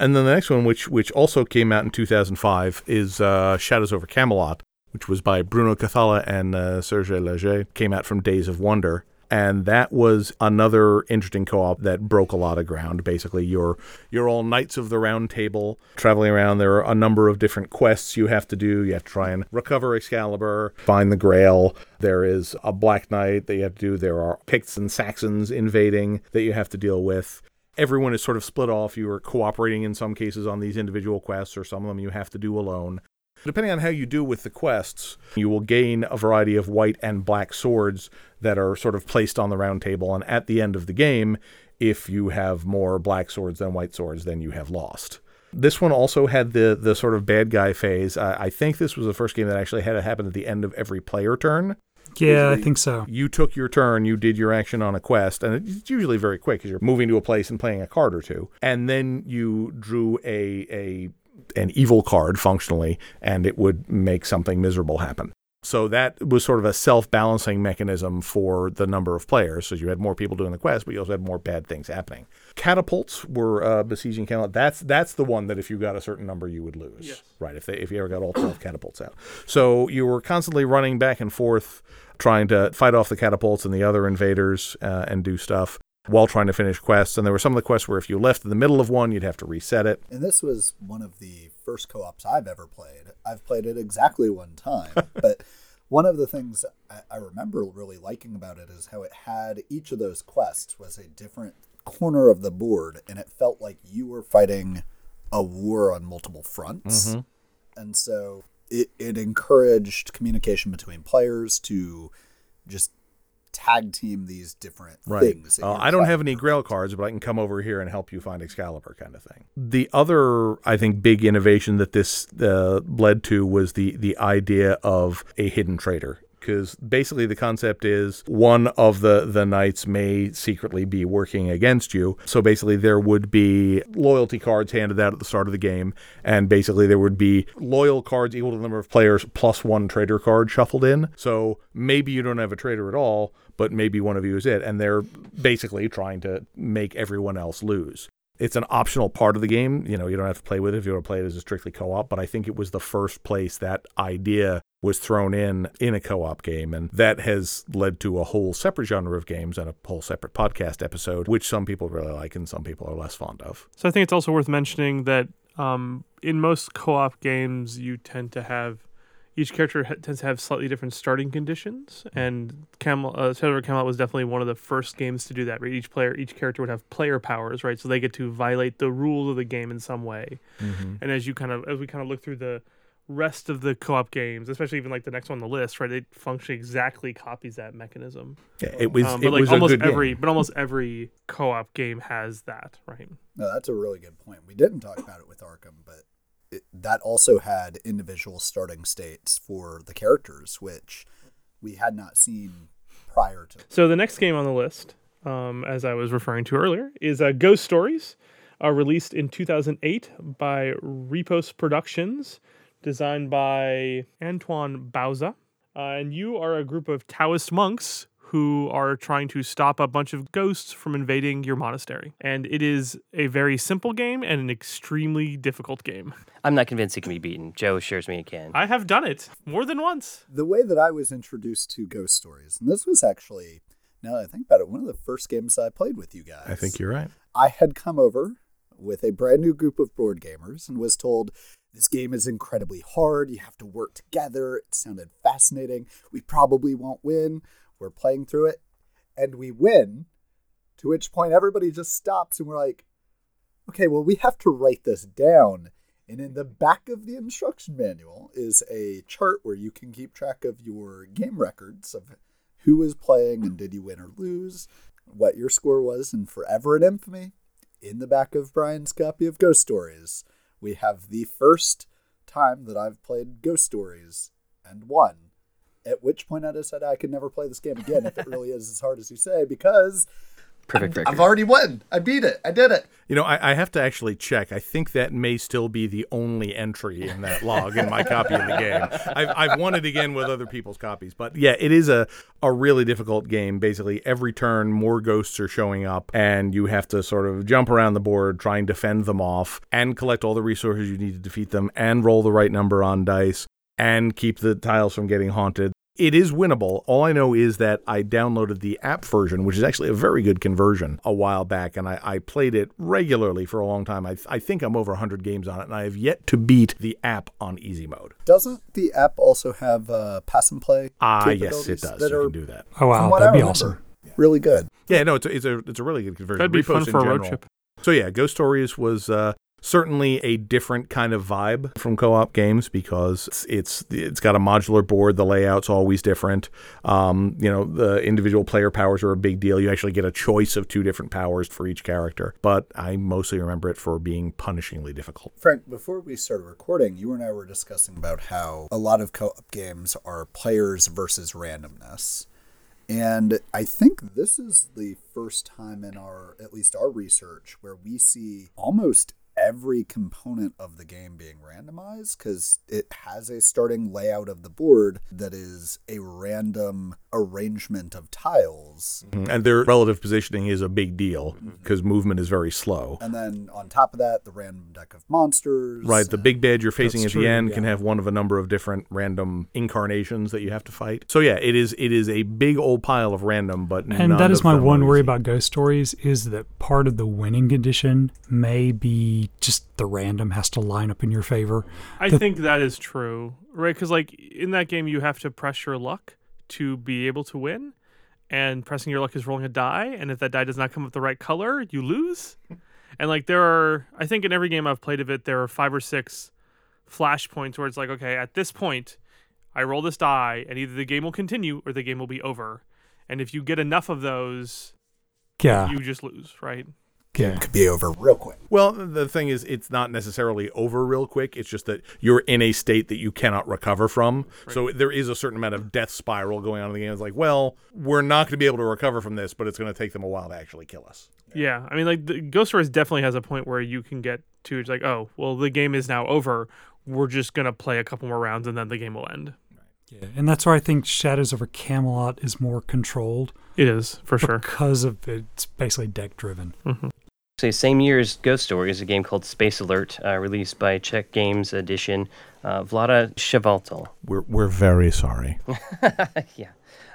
And then the next one, which which also came out in 2005, is uh, Shadows over Camelot, which was by Bruno Cathala and uh, Serge Laget. Came out from Days of Wonder. And that was another interesting co-op that broke a lot of ground. Basically, you're you're all knights of the round table traveling around. There are a number of different quests you have to do. You have to try and recover Excalibur, find the Grail. There is a Black Knight that you have to do. There are Picts and Saxons invading that you have to deal with everyone is sort of split off. You are cooperating in some cases on these individual quests, or some of them you have to do alone. Depending on how you do with the quests, you will gain a variety of white and black swords that are sort of placed on the round table. And at the end of the game, if you have more black swords than white swords, then you have lost. This one also had the the sort of bad guy phase. I, I think this was the first game that actually had it happen at the end of every player turn Yeah, I think so. you took your turn, you did your action on a quest, and it's usually very quick because you're moving to a place and playing a card or two, and then you drew a a an evil card functionally, and it would make something miserable happen. So that was sort of a self-balancing mechanism for the number of players. So you had more people doing the quest, but you also had more bad things happening. Catapults were uh, besieging Camelot. That's that's the one that if you got a certain number, you would lose. Right? If they if you ever got all twelve catapults out, so you were constantly running back and forth, trying to fight off the catapults and the other invaders uh, and do stuff while trying to finish quests. And there were some of the quests where if you left in the middle of one, you'd have to reset it. And this was one of the first co-ops I've ever played. I've played it exactly one time, but one of the things I, I remember really liking about it is how it had each of those quests was a different corner of the board, and it felt like you were fighting a war on multiple fronts. Mm-hmm. And so it, it encouraged communication between players to just tag team these different things. Uh, I don't have any. Grail cards, but I can come over here and help you find Excalibur, kind of thing. The other, I think, big innovation that this uh, led to was the the idea of a hidden traitor. Because basically, the concept is one of the the knights may secretly be working against you. So basically, there would be loyalty cards handed out at the start of the game, and basically there would be loyal cards equal to the number of players plus one traitor card shuffled in. So maybe you don't have a traitor at all, but maybe one of you is it, and they're basically trying to make everyone else lose. It's an optional part of the game. You know, you don't have to play with it if you want to play it as a strictly co-op. But I think it was the first place that idea was thrown in in a co-op game, and that has led to a whole separate genre of games and a whole separate podcast episode, which some people really like and some people are less fond of. So I think it's also worth mentioning that um, in most co-op games, you tend to have each character ha- tends to have slightly different starting conditions, and Camel uh, Shadow Camelot was definitely one of the first games to do that. Right, each player, each character would have player powers, right? So they get to violate the rules of the game in some way. And as you kind of as we kind of look through the rest of the co-op games, especially even like the next one on the list, right? It function exactly copies that mechanism. Yeah, it was. Um, it but like was almost a good every, game. but almost every co-op game has that, right? No, that's a really good point. We didn't talk about it with Arkham, but it, that also had individual starting states for the characters, which we had not seen prior to. So the next game on the list, um, as I was referring to earlier, is uh, Ghost Stories, uh, released in 2008 by Repos Productions, designed by Antoine Bauza. Uh, and you are a group of Taoist monks who are trying to stop a bunch of ghosts from invading your monastery. And it is a very simple game and an extremely difficult game. I'm not convinced it can be beaten. Joe assures me it can. I have done it more than once. The way that I was introduced to Ghost Stories, and this was actually, now that I think about it, one of the first games I played with you guys. I think you're right. I had come over with a brand new group of board gamers and was told this game is incredibly hard. You have to work together. It sounded fascinating. We probably won't win. We're playing through it and we win. To which point everybody just stops and we're like, okay, well, we have to write this down. And in the back of the instruction manual is a chart where you can keep track of your game records of who is playing and did you win or lose, what your score was, and forever in infamy, in the back of Brian's copy of Ghost Stories, we have the first time that I've played Ghost Stories and won. At which point I decided I could never play this game again if it really is as hard as you say, because Perfect record. I've already won. I beat it. I did it. You know, I, I have to actually check. I think that may still be the only entry in that log in my copy of the game. I've, I've won it again with other people's copies. But yeah, it is a, a really difficult game. Basically, every turn, more ghosts are showing up, and you have to sort of jump around the board, try and defend them off, and collect all the resources you need to defeat them, and roll the right number on dice, and keep the tiles from getting haunted. It is winnable. All I know is that I downloaded the app version, which is actually a very good conversion, a while back, and I, I played it regularly for a long time. I, I think I'm over 100 games on it, and I have yet to beat the app on easy mode. Doesn't the app also have uh, pass and play? Ah, yes, it capabilities does. That You are can do that. Oh wow, that'd be awesome. Really good. Yeah, no, it's a, it's a it's a really good conversion. That'd be fun for a road trip. So yeah, Ghost Stories was uh, certainly a different kind of vibe from co-op games because it's, it's it's got a modular board. The layout's always different. Um, you know, the individual player powers are a big deal. You actually get a choice of two different powers for each character. But I mostly remember it for being punishingly difficult. Frank, before we started recording, you and I were discussing about how a lot of co op games are players versus randomness. And I think this is the first time in our, at least our research, where we see almost every component of the game being randomized because it has a starting layout of the board that is a random arrangement of tiles. Mm-hmm. And their relative positioning is a big deal mm-hmm. because movement is very slow. And then on top of that, the random deck of monsters. Right, the big bad you're facing That's at the true, end can have one of a number of different random incarnations that you have to fight. So yeah, it is it is a big old pile of random, but And that is my one worry about ghost stories is that part of the winning condition may be just the random has to line up in your favor. I The- think that is true, right? Because like in that game, you have to press your luck to be able to win, and pressing your luck is rolling a die, and if that die does not come up the right color, you lose. And like there are, I think in every game I've played of it, there are five or six flash points where it's like, okay, at this point, I roll this die, and either the game will continue or the game will be over. And if you get enough of those, Yeah, you just lose, right? Yeah. Could be over real quick. Well, the thing is, it's not necessarily over real quick. It's just that you're in a state that you cannot recover from. So there is a certain amount of death spiral going on in the game. It's like, well, we're not going to be able to recover from this, but it's going to take them a while to actually kill us. Yeah, I mean, like the Ghost Stories definitely has a point where you can get to it's like, oh, well, the game is now over. We're just gonna play a couple more rounds and then the game will end. Yeah, and that's why I think Shadows over Camelot is more controlled It is for sure. because of it's basically deck driven. Mm-hmm. Say same year as Ghost Story is a game called Space Alert, uh, released by Czech Games Edition. Uh, Vlaada Chevaltal. We're we're very sorry. yeah.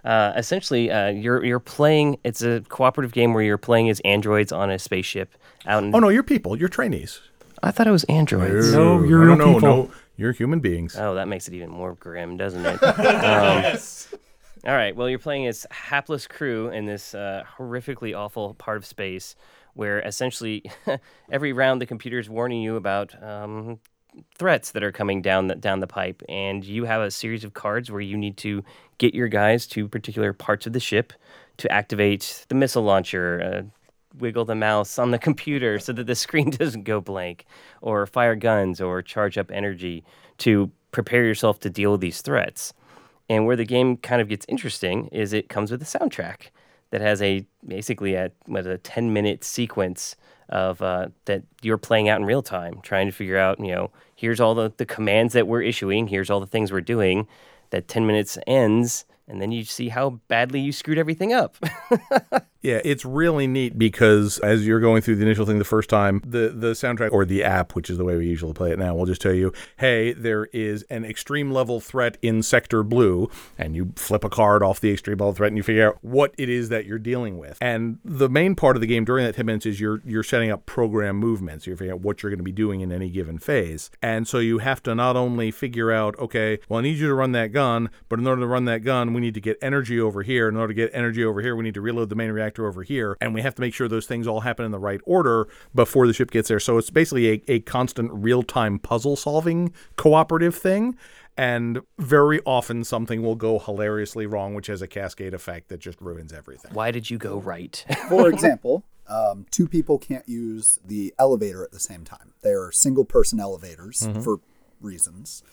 Uh, essentially, uh, you're you're playing. It's a cooperative game where you're playing as androids on a spaceship out in. Oh no, you're people. You're trainees. I thought it was androids. No, you're no, real no, people. no. You're human beings. Oh, that makes it even more grim, doesn't it? um, all right. Well, you're playing as hapless crew in this uh, horrifically awful part of space, where essentially every round the computer is warning you about um, threats that are coming down the, down the pipe, and you have a series of cards where you need to get your guys to particular parts of the ship to activate the missile launcher. Uh, wiggle the mouse on the computer so that the screen doesn't go blank, or fire guns, or charge up energy to prepare yourself to deal with these threats. And where the game kind of gets interesting is it comes with a soundtrack that has a basically a a ten minute sequence of uh, that you're playing out in real time, trying to figure out you know here's all the, the commands that we're issuing, here's all the things we're doing. That ten minutes ends, and then you see how badly you screwed everything up. Yeah, it's really neat because as you're going through the initial thing the first time, the the soundtrack or the app, which is the way we usually play it now, will just tell you, "Hey, there is an extreme level threat in sector blue," and you flip a card off the extreme level threat and you figure out what it is that you're dealing with. And the main part of the game during that 10 minutes is you're you're setting up program movements. You're figuring out what you're going to be doing in any given phase. And so you have to not only figure out, okay, well, I need you to run that gun, but in order to run that gun, we need to get energy over here. In order to get energy over here, we need to reload the main reactor over here, and we have to make sure those things all happen in the right order before the ship gets there. So it's basically a, a constant real time puzzle solving cooperative thing. And very often something will go hilariously wrong, which has a cascade effect that just ruins everything. Why did you go right? For example, um, two people can't use the elevator at the same time. They're single person elevators for reasons.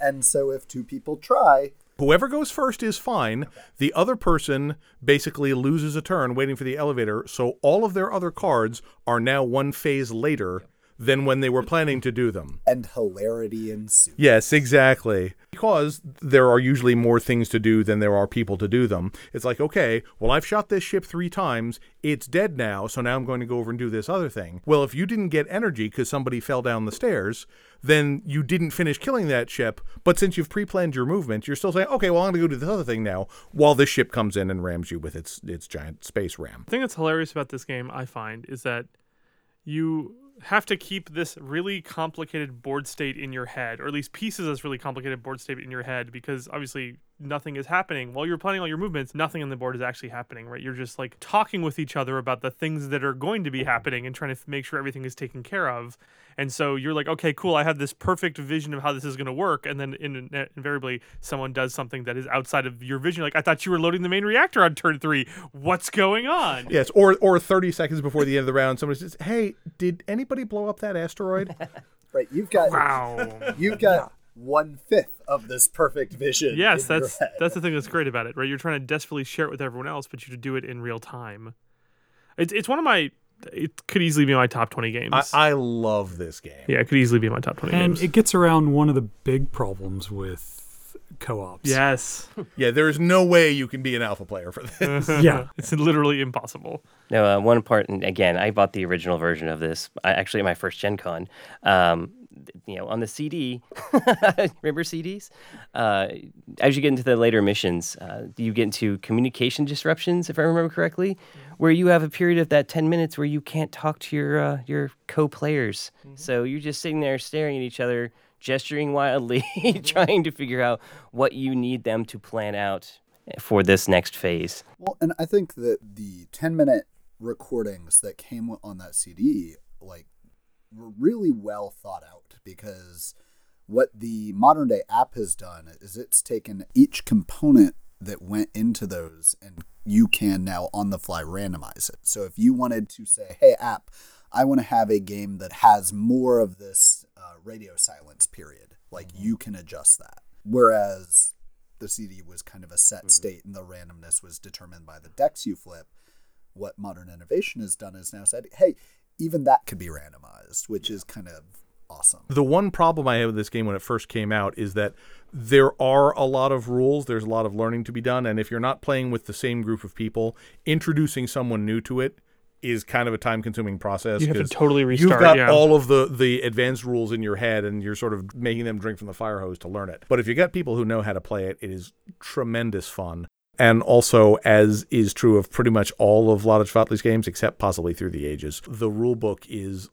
and so if two people try, Whoever goes first is fine. The other person basically loses a turn waiting for the elevator, so all of their other cards are now one phase later than when they were planning to do them. and hilarity ensues. Yes, exactly. Because there are usually more things to do than there are people to do them. It's like, okay, well, I've shot this ship three times. It's dead now, so now I'm going to go over and do this other thing. Well, if you didn't get energy because somebody fell down the stairs, then you didn't finish killing that ship. But since you've pre planned your movement, you're still saying, okay, well, I'm going to go do this other thing now while this ship comes in and rams you with its, its giant space ram. The thing that's hilarious about this game, I find, is that you have to keep this really complicated board state in your head, or at least pieces of this really complicated board state in your head, because obviously nothing is happening while you're planning all your movements. Nothing on the board is actually happening, right? You're just like talking with each other about the things that are going to be mm-hmm. happening and trying to make sure everything is taken care of. And so you're like, okay, cool. I have this perfect vision of how this is going to work, and then in, in- invariably someone does something that is outside of your vision. Like I thought you were loading the main reactor on turn three. What's going on? Yes, or or 30 seconds before the end of the round, somebody says, hey, did anybody blow up that asteroid? Right, you've got Wow. you've got one fifth of this perfect vision. Yes, that's that's the thing that's great about it, right? You're trying to desperately share it with everyone else, but you do it in real time. It's it's one of my. It could easily be my top twenty games. I, I love this game. yeah, it could easily be my top twenty And games. it gets around one of the big problems with co-ops. yes, Yeah, there's no way you can be an alpha player for this. Yeah. it's literally impossible. No, uh, one part, and again, I bought the original version of this. I, actually, at my first Gen Con. Um, you know, on the CD, remember CDs? Uh, as you get into the later missions, uh, you get into communication disruptions, if I remember correctly, where you have a period of that 10 minutes where you can't talk to your, uh, your co players. So you're just sitting there staring at each other, gesturing wildly, trying to figure out what you need them to plan out for this next phase. Well, and I think that the 10 minute recordings that came on that CD, like, were really well thought out because what the modern day app has done is it's taken each component that went into those and you can now on the fly randomize it. So if you wanted to say, hey, app, I want to have a game that has more of this uh, radio silence period, like you can adjust that. Whereas the CD was kind of a set state and the randomness was determined by the decks you flip. What modern innovation has done is now said, hey, even that could be randomized, which is kind of awesome. The one problem I had with this game when it first came out is that there are a lot of rules, there's a lot of learning to be done, and if you're not playing with the same group of people, introducing someone new to it is kind of a time consuming process. You have to totally restart. You've got yeah. all of the the advanced rules in your head, and you're sort of making them drink from the fire hose to learn it. But if you've got people who know how to play it, it is tremendous fun. And also, as is true of pretty much all of Vlaada Chvátil's games, except possibly Through the Ages, the rule book is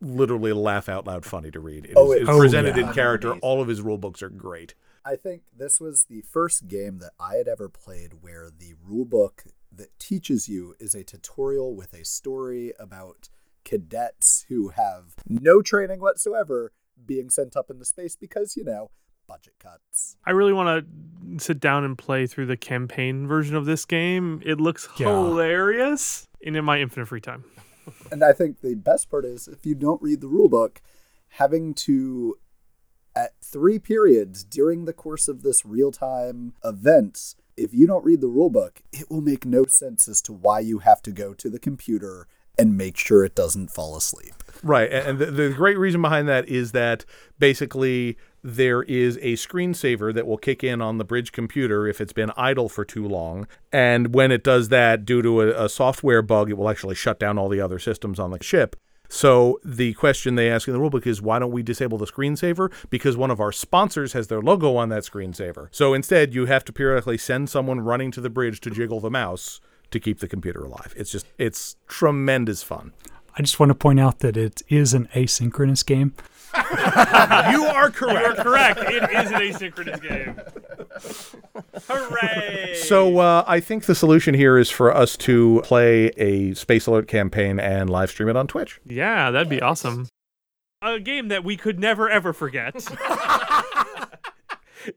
literally laugh out loud funny to read. It Oh, is- it's it's presented yeah. in character. amazing. All of his rule books are great. I think this was the first game that I had ever played where the rule book that teaches you is a tutorial with a story about cadets who have no training whatsoever being sent up into space because, you know, budget cuts. I really want to sit down and play through the campaign version of this game. It looks Yeah. hilarious. And in my infinite free time. And I think the best part is if you don't read the rule book, having to at three periods during the course of this real-time events, if you don't read the rule book, it will make no sense as to why you have to go to the computer and make sure it doesn't fall asleep. Right. And and the, the great reason behind that is that basically there is a screensaver that will kick in on the bridge computer if it's been idle for too long. And when it does that, due to a, a software bug, it will actually shut down all the other systems on the ship. So the question they ask in the rulebook is why don't we disable the screensaver? Because one of our sponsors has their logo on that screensaver. So instead, you have to periodically send someone running to the bridge to jiggle the mouse to keep the computer alive. It's just it's tremendous fun. I just want to point out that it is an asynchronous game. You are correct. You're correct. It is an asynchronous game. Hooray! So uh, I think the solution here is for us to play a Space Alert campaign and live stream it on Twitch. Yeah, that'd be awesome. A game that we could never ever forget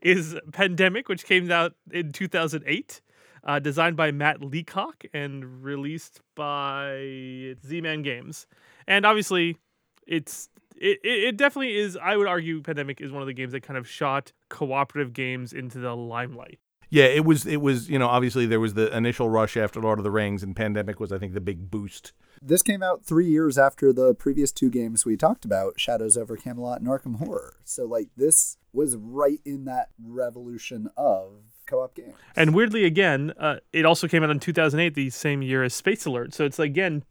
is Pandemic, which came out in 2008, uh, designed by Matt Leacock and released by Z-Man Games. And obviously, it's it, it it definitely is. I would argue Pandemic is one of the games that kind of shot cooperative games into the limelight. Yeah, it was. It was. You know, obviously there was the initial rush after Lord of the Rings, and Pandemic was, I think, the big boost. This came out three years after the previous two games we talked about, Shadows over Camelot and Arkham Horror. So, like, this was right in that revolution of co-op games. And weirdly, again, uh, it also came out in 2008, the same year as Space Alert. So it's again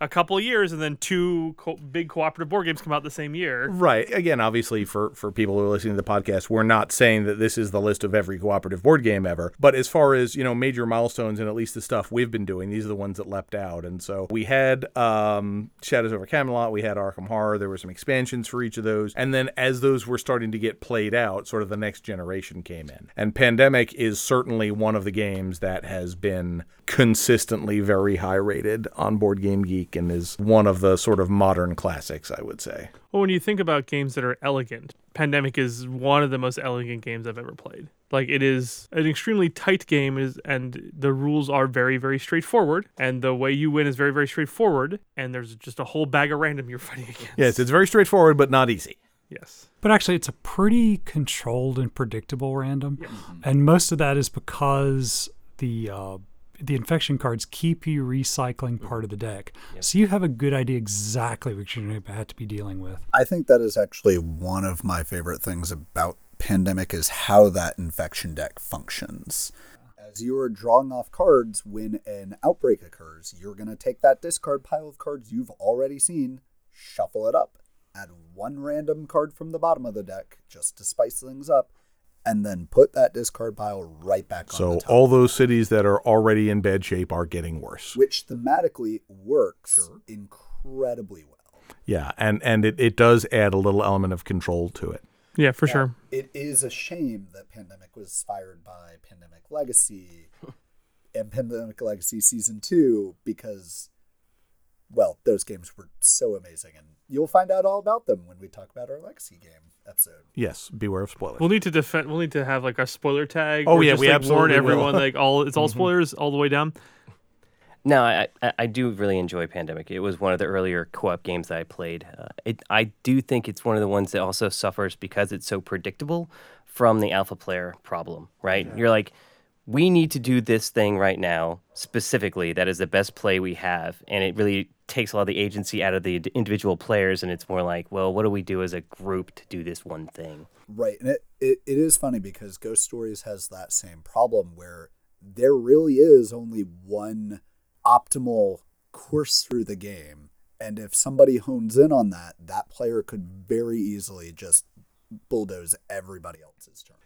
a couple years, and then two co- big cooperative board games come out the same year. Right. Again, obviously, for for people who are listening to the podcast, we're not saying that this is the list of every cooperative board game ever. But as far as you know, major milestones and at least the stuff we've been doing, these are the ones that leapt out. And so we had um, Shadows over Camelot, we had Arkham Horror. There were some expansions for each of those, and then as those were starting to get played out, sort of the next generation came in. And Pandemic is certainly one of the games that has been consistently very high rated on Board Game Geek and is one of the sort of modern classics, I would say. Well, when you think about games that are elegant, Pandemic is one of the most elegant games I've ever played. Like it is an extremely tight game, is and the rules are very, very straightforward, and the way you win is very, very straightforward. And there's just a whole bag of random you're fighting against. Yes, it's very straightforward, but not easy. yes. But actually, it's a pretty controlled and predictable random, and most of that is because the uh, the infection cards keep you recycling mm-hmm. part of the deck, so you have a good idea exactly what you're going to have to be dealing with. I think that is actually one of my favorite things about Pandemic is how that infection deck functions. As you are drawing off cards when an outbreak occurs, you're going to take that discard pile of cards you've already seen, shuffle it up, add one random card from the bottom of the deck just to spice things up, and then put that discard pile right back on So all those cities that are already in bad shape are getting worse. which thematically works incredibly well. Yeah, and and it, it does add a little element of control to it. Yeah, for sure. It is a shame that Pandemic was inspired by Pandemic Legacy and Pandemic Legacy Season 2 because, well, those games were so amazing. And you'll find out all about them when we talk about our Legacy game episode. Yes, beware of spoilers. We'll need to defend. We'll need to have like a spoiler tag. Oh, yeah, just, we like, absolutely warn will. everyone like all it's all spoilers all the way down. No, I, I I do really enjoy Pandemic. It was one of the earlier co-op games that I played. Uh, it, I do think it's one of the ones that also suffers because it's so predictable from the alpha player problem. Right? You're like, we need to do this thing right now specifically. That is the best play we have, and it really takes a lot of the agency out of the individual players. And it's more like, well, what do we do as a group to do this one thing? Right. And it, it, it is funny because Ghost Stories has that same problem where there really is only one optimal course through the game. And if somebody hones in on that, that player could very easily just bulldoze everybody else's turn.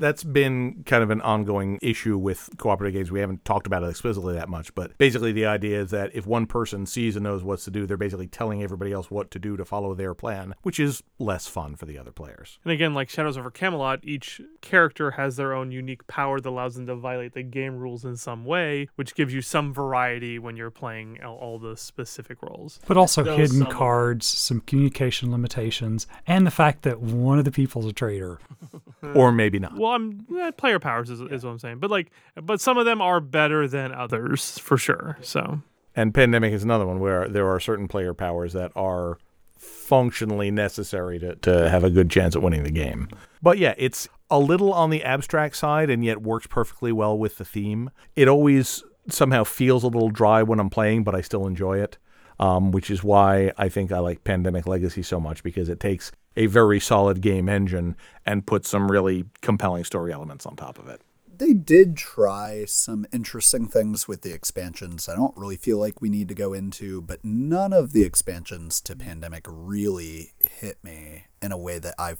That's been kind of an ongoing issue with cooperative games. We haven't talked about it explicitly that much, but basically the idea is that if one person sees and knows what to do, they're basically telling everybody else what to do to follow their plan, which is less fun for the other players. And again, like Shadows over Camelot, each character has their own unique power that allows them to violate the game rules in some way, which gives you some variety when you're playing all, all the specific roles. But also Those hidden some cards, some communication limitations, and the fact that one of the people's a traitor. Or maybe not. Well, I'm eh, player powers is, is what I'm saying, but like, but some of them are better than others for sure. So And Pandemic is another one where there are certain player powers that are functionally necessary to, to have a good chance at winning the game. But yeah, it's a little on the abstract side and yet works perfectly well with the theme. It always somehow feels a little dry when I'm playing, but I still enjoy it. Um, which is why I think I like Pandemic Legacy so much because it takes a very solid game engine and put some really compelling story elements on top of it. They did try some interesting things with the expansions. I don't really feel like we need to go into, but none of the expansions to Pandemic really hit me in a way that I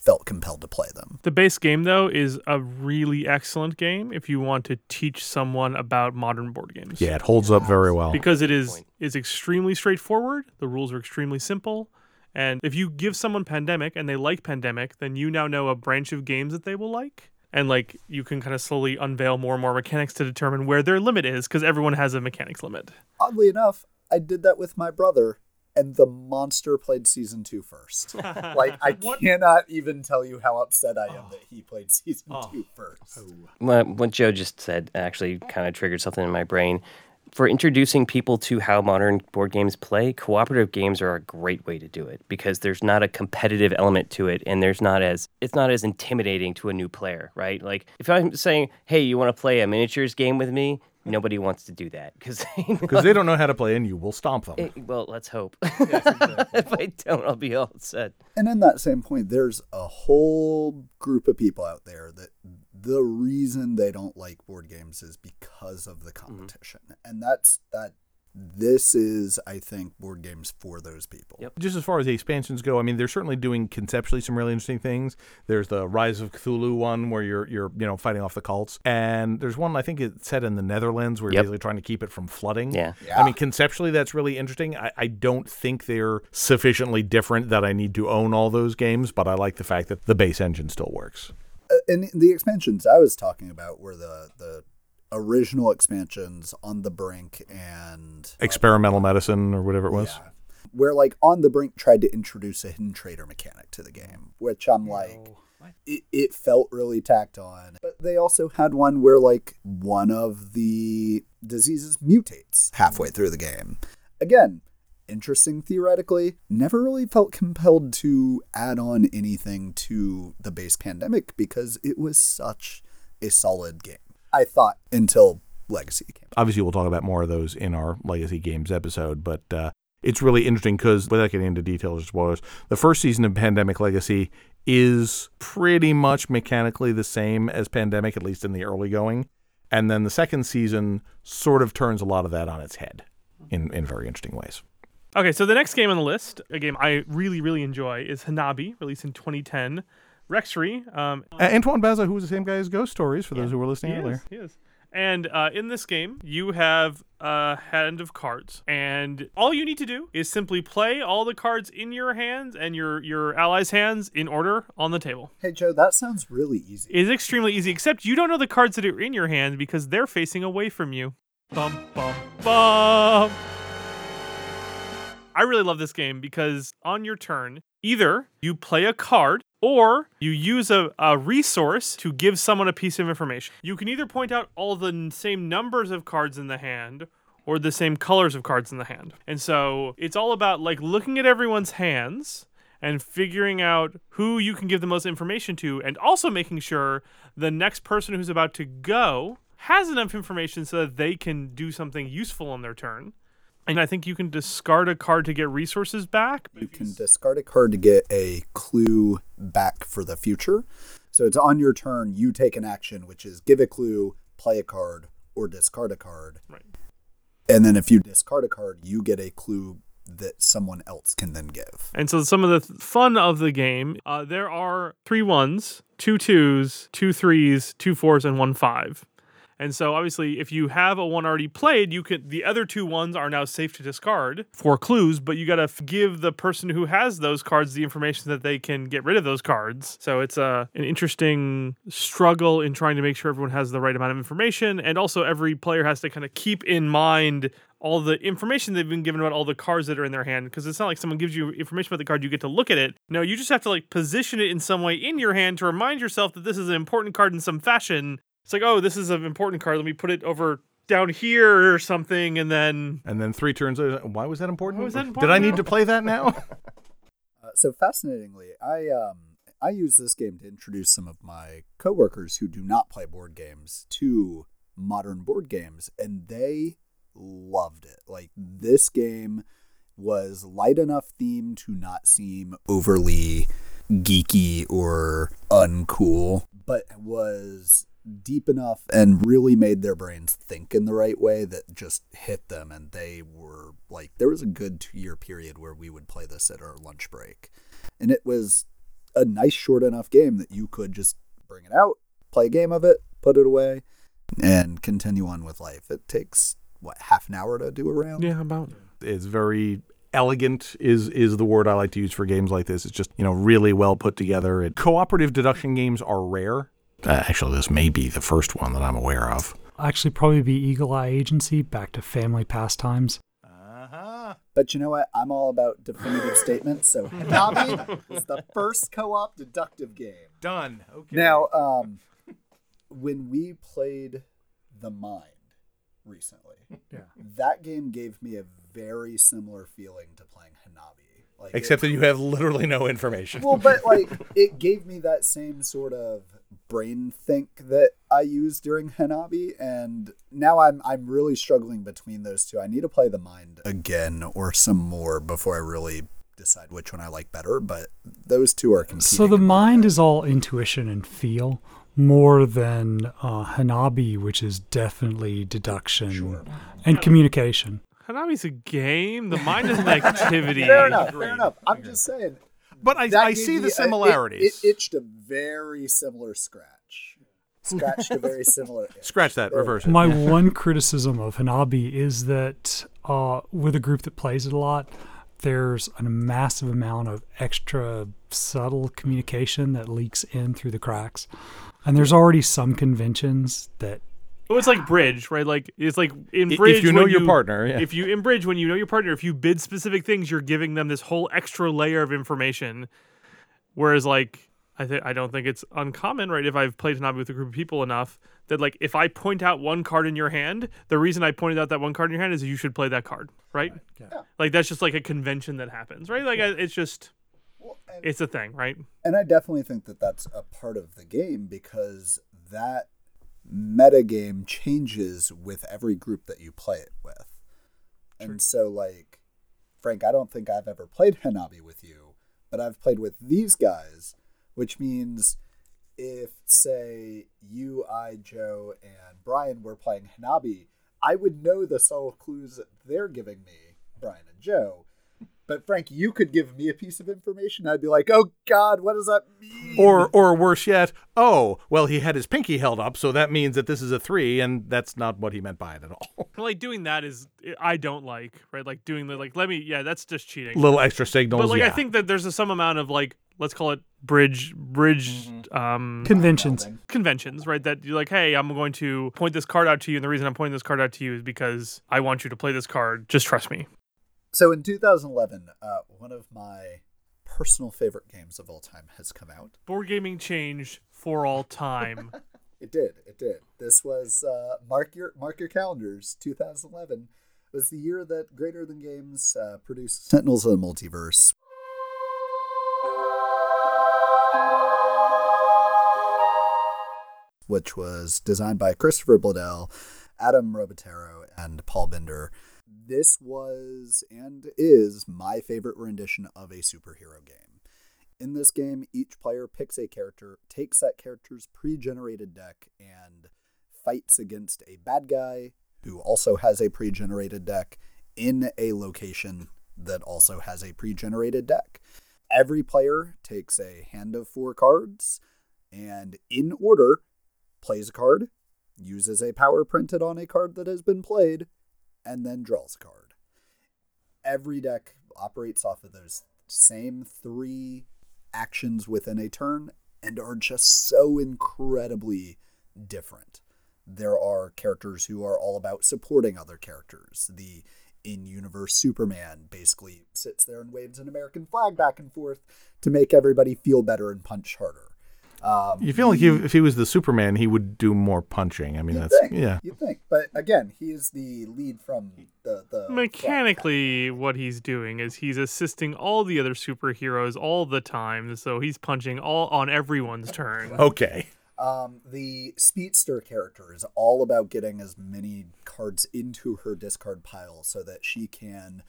felt compelled to play them. the base game though is a really excellent game if you want to teach someone about modern board games. Yeah, it holds up very well. because it is is extremely straightforward. The rules are extremely simple. And if you give someone Pandemic and they like Pandemic, then you now know a branch of games that they will like. And like you can kind of slowly unveil more and more mechanics to determine where their limit is because everyone has a mechanics limit. Oddly enough, I did that with my brother, and the monster played season two first. like, I cannot even tell you how upset I am oh. that he played season oh. two first. Oh. What, what Joe just said actually kind of triggered something in my brain. For introducing people to how modern board games play, cooperative games are a great way to do it because there's not a competitive element to it, and there's not as it's not as intimidating to a new player, right? Like if I'm saying, "Hey, you want to play a miniatures game with me?" Nobody wants to do that because Because they don't know how to play and you will stomp them. well, let's hope. if I don't, I'll be all upset. And in that same point, there's a whole group of people out there that the reason they don't like board games is because of the mm-hmm. competition. And that's that this is, I think, board games for those people. Yep. just as far as the expansions go, I mean, they're certainly doing conceptually some really interesting things. There's the Rise of Cthulhu one where you're you're you know fighting off the cults, and there's one I think it's set in the Netherlands where you're basically trying to keep it from flooding. Yeah. I mean, conceptually that's really interesting. I, I don't think they're sufficiently different that I need to own all those games, but I like the fact that the base engine still works. Uh, and the expansions I was talking about were the the original expansions on the brink and Experimental medicine or whatever it was. Yeah. Where like on the brink tried to introduce a hidden trader mechanic to the game, which I'm like it, it felt really tacked on. But they also had one where like one of the diseases mutates halfway through the game. Again, interesting theoretically, never really felt compelled to add on anything to the base pandemic because it was such a solid game. I thought until Legacy came. obviously we'll talk about more of those in our legacy games episode but uh, it's really interesting because without getting into details or spoilers the first season of pandemic legacy is pretty much mechanically the same as pandemic at least in the early going and then the second season sort of turns a lot of that on its head in, in very interesting ways Okay, so the next game on the list, a game I really, really enjoy, is Hanabi, released in 2010. Rexry, um, Uh, antoine Bauza who was the same guy as ghost stories for those who were listening he earlier is, he is. And uh, in this game, you have a hand of cards, and all you need to do is simply play all the cards in your hands and your your allies' hands in order on the table. Hey Joe, that sounds really easy. It is extremely easy, except you don't know the cards that are in your hand because they're facing away from you. Bum bum bum. I really love this game because on your turn, either you play a card or you use a, a resource to give someone a piece of information. You can either point out all the same numbers of cards in the hand or the same colors of cards in the hand. And so it's all about like looking at everyone's hands and figuring out who you can give the most information to and also making sure the next person who's about to go has enough information so that they can do something useful on their turn. And I think you can discard a card to get resources back. You can discard a card to get a clue back for the future. So it's on your turn, you take an action, which is give a clue, play a card, or discard a card. Right. And then if you discard a card, you get a clue that someone else can then give. And so some of the th- fun of the game, uh, there are three ones, two twos, two threes, two fours, and one five. And so obviously, if you have a one already played, you could the other two ones are now safe to discard for clues, but you got to f- give the person who has those cards the information that they can get rid of those cards. So it's a an interesting struggle in trying to make sure everyone has the right amount of information, and also every player has to kind of keep in mind all the information they've been given about all the cards that are in their hand because it's not like someone gives you information about the card you get to look at it no you just have to like position it in some way in your hand to remind yourself that this is an important card in some fashion it's like oh this is an important card let me put it over down here or something and then And then three turns. later, Why was that important? Why was that important Did important I need to play that now? Uh, so fascinatingly, I um I use this game to introduce some of my coworkers who do not play board games to modern board games, and they loved it. Like this game was light enough theme to not seem overly geeky or uncool, but was deep enough and really made their brains think in the right way that just hit them and they were like there was a good 2 year period where we would play this at our lunch break and it was a nice short enough game that you could just bring it out play a game of it put it away and continue on with life it takes what half an hour to do a round yeah about it's very elegant is is the word I like to use for games like this. It's just you know really well put together. And cooperative deduction games are rare. Uh, actually, this may be the first one that I'm aware of. Actually, probably be Eagle Eye Agency, back to family pastimes. Uh-huh. But you know what? I'm all about definitive statements. So Hanabi is the first co-op deductive game. Done. Okay. Now, um, when we played The Mind recently, Yeah. that game gave me a very similar feeling to playing Hanabi. Like except it, that you have literally no information. well, but like it gave me that same sort of brain think that I used during Hanabi, and now I'm I'm really struggling between those two. I need to play The Mind again or some more before I really decide which one I like better. But those two are competing. So the mind is all intuition and feel more than uh, Hanabi, which is definitely deduction and communication. Hanabi's a game the mind is an activity Fair enough. Fair enough. I'm just saying. but I, I see me the a- it- similarities. It, itched a very similar scratch. Scratched a very similar. itch. Scratch that. There Reverse go. it. My one criticism of Hanabi is that uh, with a group that plays it a lot, there's a massive amount of extra subtle communication that leaks in through the cracks. And there's already some conventions that Well, it's like bridge, right? Like it's like in bridge. If you know when your partner, yeah. If you in bridge, when you know your partner, if you bid specific things, you're giving them this whole extra layer of information. Whereas, like, I think I don't think it's uncommon, right? If I've played Hanabi with a group of people enough, that like if I point out one card in your hand, the reason I pointed out that one card in your hand is you should play that card, right? Yeah. Like that's just like a convention that happens, right? Like I, it's just Well, and- it's a thing, right? And I definitely think that that's a part of the game because that metagame changes with every group that you play it with. And so, like, Frank, I don't think I've ever played Hanabi with you, but I've played with these guys, which means if, say, you, I, Joe, and Brian were playing Hanabi, I would know the subtle clues that they're giving me, Brian and Joe. But Frank, you could give me a piece of information. I'd be like, "Oh God, what does that mean?" Or, or worse yet, oh, well, he had his pinky held up, so that means that this is a three, and that's not what he meant by it at all. Like doing that is I don't like, right? Like doing the like let me yeah, that's just cheating. Little extra signals. but like yeah. I think that there's a, some amount of like let's call it bridge bridge um conventions. conventions right that you're like hey i'm going to point this card out to you and the reason i'm pointing this card out to you is because i want you to play this card just trust me So in 2011, uh, one of my personal favorite games of all time has come out. board gaming changed for all time It did. It did. This was uh, mark your mark your calendars. 2011 was the year that Greater Than Games uh, produced Sentinels of the Multiverse. Which was designed by Christopher Badell, Adam Rebottaro, and Paul Bender. This was and is my favorite rendition of a superhero game. In this game, each player picks a character, takes that character's pre generated deck, and fights against a bad guy who also has a pre generated deck in a location that also has a pre generated deck. Every player takes a hand of four cards and, in order, plays a card, uses a power printed on a card that has been played, and then draws a card. Every deck operates off of those same three actions within a turn and are just so incredibly different. There are characters who are all about supporting other characters. The in universe Superman basically sits there and waves an American flag back and forth to make everybody feel better and punch harder. Um, You feel like he, if he was the Superman, he would do more punching. I mean, that's think, yeah. You think, but again, he is the lead from the the Mechanically, what he's doing is he's assisting all the other superheroes all the time, so he's punching all on everyone's turn. Okay. Um, the speedster character is all about getting as many cards into her discard pile so that she can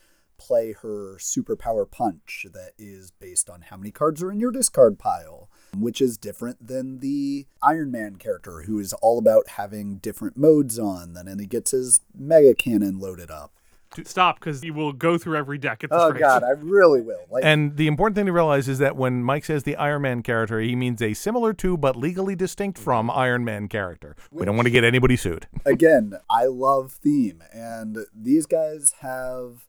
play her superpower punch that is based on how many cards are in your discard pile, which is different than the Iron Man character who is all about having different modes on. Then and he gets his mega cannon loaded up. Stop, because you will go through every deck at this Oh rate. god, I really will. Like And the important thing to realize is that when Mike says the Iron Man character, he means a similar to but legally distinct from Iron Man character. We don't want to get anybody sued. again, I love theme, and these guys have.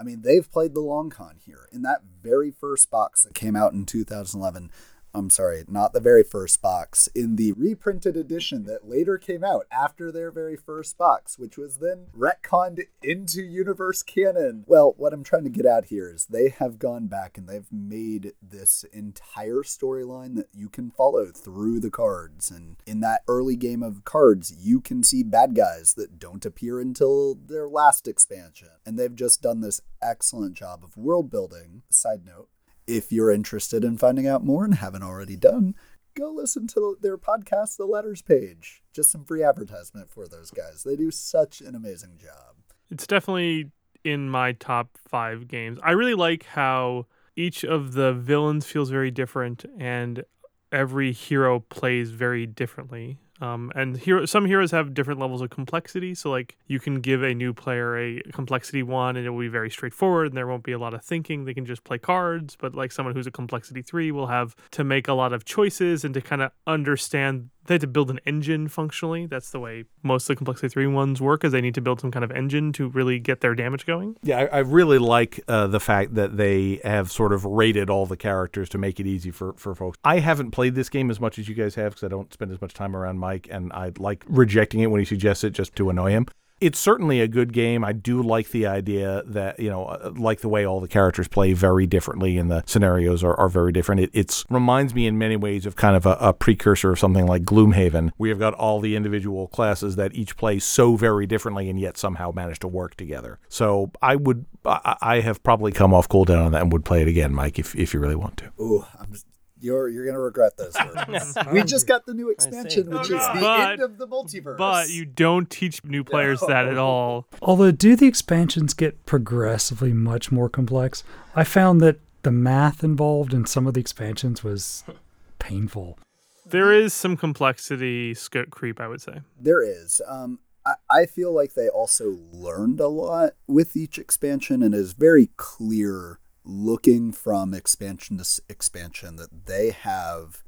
I mean, they've played the long con here. In that very first box that came out in 2011, I'm sorry, not the very first box, in the reprinted edition that later came out after their very first box, which was then retconned into universe canon. Well, what I'm trying to get at here is they have gone back and they've made this entire storyline that you can follow through the cards. And in that early game of cards, you can see bad guys that don't appear until their last expansion. And they've just done this excellent job of world building. Side note, if you're interested in finding out more and haven't already done, go listen to their podcast, The Letters Page. Just some free advertisement for those guys. They do such an amazing job. It's definitely in my top five games. I really like how each of the villains feels very different and every hero plays very differently. Um, and hero, some heroes have different levels of complexity. So, like, you can give a new player a complexity one and it will be very straightforward and there won't be a lot of thinking. They can just play cards. But, like, someone who's a complexity three will have to make a lot of choices and to kind of understand. They have to build an engine functionally. That's the way most of the complexity three ones work, is they need to build some kind of engine to really get their damage going. Yeah, I, I really like uh, the fact that they have sort of rated all the characters to make it easy for, for folks. I haven't played this game as much as you guys have because I don't spend as much time around Mike, and I like rejecting it when he suggests it just to annoy him. It's certainly a good game. I do like the idea that, you know, uh, like the way all the characters play very differently and the scenarios are, are very different. It it's, reminds me in many ways of kind of a, a precursor of something like Gloomhaven. We have got all the individual classes that each play so very differently and yet somehow manage to work together. So I would, I, I have probably come off cooldown on that and would play it again, Mike, if, if you really want to. Ooh, I'm just, you're you're gonna regret those words. we just got the new expansion, which is the But- end of the multiverse. But you don't teach new players that at all. Although, do the expansions get progressively much more complex? I found that the math involved in some of the expansions was painful. There is some complexity scope creep, I would say. There is. Um, I, I feel like they also learned a lot with each expansion, and it is very clear looking from expansion to expansion that they have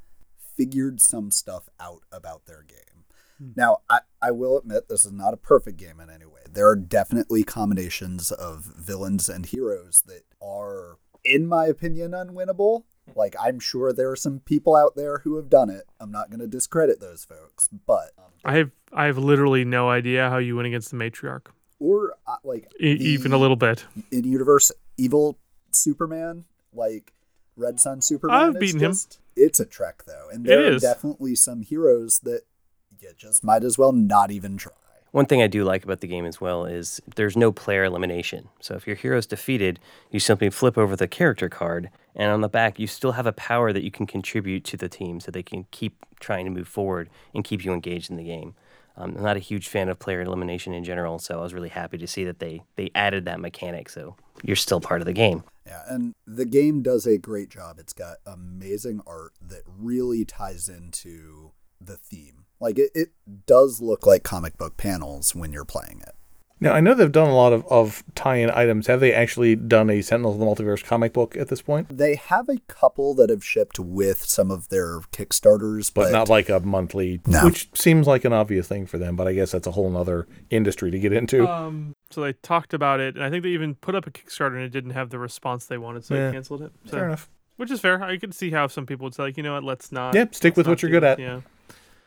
figured some stuff out about their game. Now, I, I will admit this is not a perfect game in any way. There are definitely combinations of villains and heroes that are, in my opinion, unwinnable. Like, I'm sure there are some people out there who have done it. I'm not going to discredit those folks, but um, I have I have literally no idea how you win against the matriarch, or uh, like e- the- even a little bit. in universe evil Superman, like Red Sun Superman. I've is beaten him. It's a trek though, and It there are is. definitely some heroes that you just might as well not even try. One thing I do like about the game as well is there's no player elimination. So if your hero's defeated, you simply flip over the character card, and on the back, you still have a power that you can contribute to the team so they can keep trying to move forward and keep you engaged in the game. Um, I'm not a huge fan of player elimination in general, so I was really happy to see that they, they added that mechanic so you're still part of the game. Yeah, and the game does a great job. It's got amazing art that really ties into the theme. Like it, it does look like comic book panels when you're playing it. Now, I know they've done a lot of, of tie in items. Have they actually done a Sentinels of the Multiverse comic book at this point? They have a couple that have shipped with some of their Kickstarters, But but, not like a monthly, No. which seems like an obvious thing for them, but I guess that's a whole other industry to get into. Um, so they talked about it, and I think they even put up a Kickstarter, and it didn't have the response they wanted, so Yeah. they canceled it. So, Fair enough. Which is fair. I could see how some people would say, like, you know what, let's not. Yeah, stick with what you're good this. at. Yeah.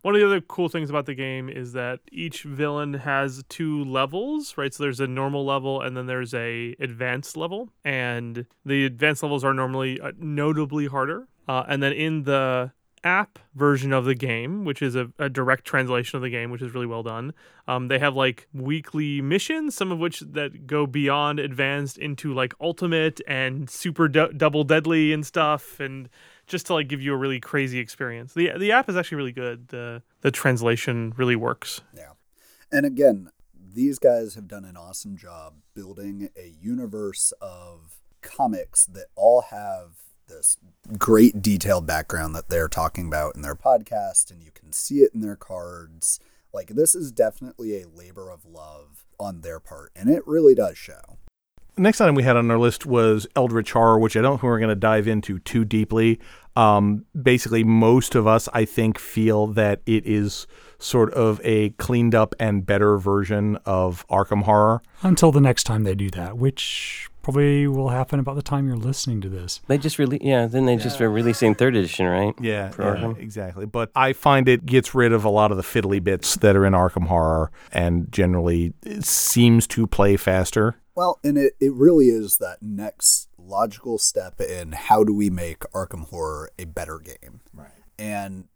One of the other cool things about the game is that each villain has two levels, right? So there's a normal level and then there's a advanced level, and the advanced levels are normally uh, notably harder. Uh, and then in the app version of the game, which is a, a direct translation of the game, which is really well done. Um, they have like weekly missions, some of which that go beyond advanced into like ultimate and super du- double deadly and stuff, and just to like give you a really crazy experience. the The app is actually really good. the The translation really works. yeah. And again, these guys have done an awesome job building a universe of comics that all have this great detailed background that they're talking about in their podcast, and you can see it in their cards. Like, this is definitely a labor of love on their part, and it really does show. Next item we had on our list was Eldritch Horror, which I don't think we're going to dive into too deeply. Um, basically, most of us, I think, feel that it is sort of a cleaned up and better version of Arkham Horror. Until the next time they do that, which probably will happen about the time you're listening to this. They just really, yeah. Then they just are releasing third edition, right? Yeah, For yeah, Arkham. exactly. But I find it gets rid of a lot of the fiddly bits that are in Arkham Horror and generally it seems to play faster. Well, and it, it really is that next logical step in how do we make Arkham Horror a better game. Right. And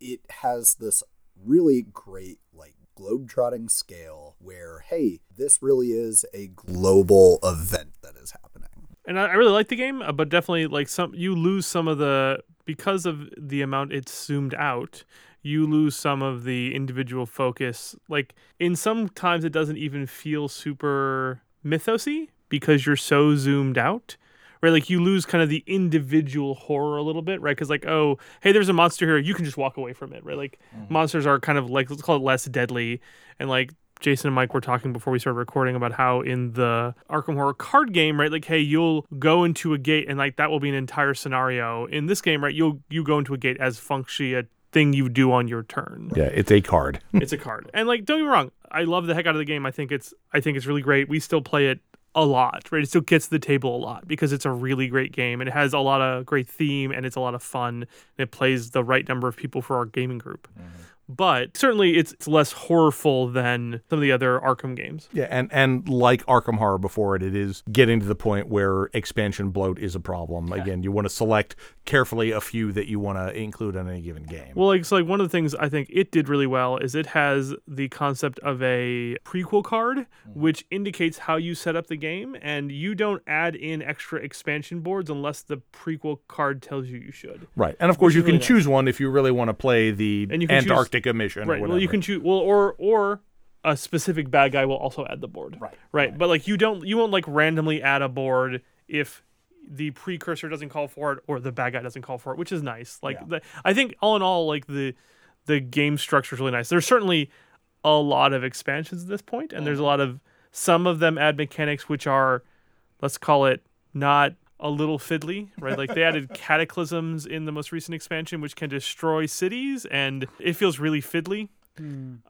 it has this really great, like, globe-trotting scale where, hey, this really is a global event that is happening. and I, I really like the game, uh, but definitely like some you lose some of the because of the amount it's zoomed out. You lose some of the individual focus. Like in some times, it doesn't even feel super mythosy because you're so zoomed out. Right, like you lose kind of the individual horror a little bit, right? Because like, oh, hey, there's a monster here, you can just walk away from it, right? Like mm-hmm. monsters are kind of like let's call it less deadly, and like Jason and Mike were talking before we started recording about how in the Arkham Horror card game, right? Like, hey, you'll go into a gate and like that will be an entire scenario. In this game, right, you'll you go into a gate as functionally a thing you do on your turn. Yeah, it's a card. it's a card. And like, don't get me wrong, I love the heck out of the game. I think it's I think it's really great. We still play it a lot, right? It still gets to the table a lot because it's a really great game and it has a lot of great theme and it's a lot of fun. And it plays the right number of people for our gaming group. Mm-hmm. But certainly it's, it's less horrorful than some of the other Arkham games. Yeah, and and like Arkham Horror before it, it is getting to the point where expansion bloat is a problem. Again, you want to select carefully a few that you want to include on any given game. Well, like, so like one of the things I think it did really well is it has the concept of a prequel card, mm-hmm. which indicates how you set up the game, and you don't add in extra expansion boards unless the prequel card tells you you should. right, and of course you can really nice. choose one if you really want to play the And you can choose- Antarctica mission. right. Well, you can choose. Well, or or a specific bad guy will also add the board. Right, Right. But like you don't, you won't like randomly add a board if the precursor doesn't call for it or the bad guy doesn't call for it, which is nice. Like Yeah. the, I think all in all, like the the game structure is really nice. There's certainly a lot of expansions at this point, and there's Mm-hmm. a lot of some of them add mechanics which are, let's call it not a little fiddly, right? Like they added cataclysms in the most recent expansion, which can destroy cities, and it feels really fiddly.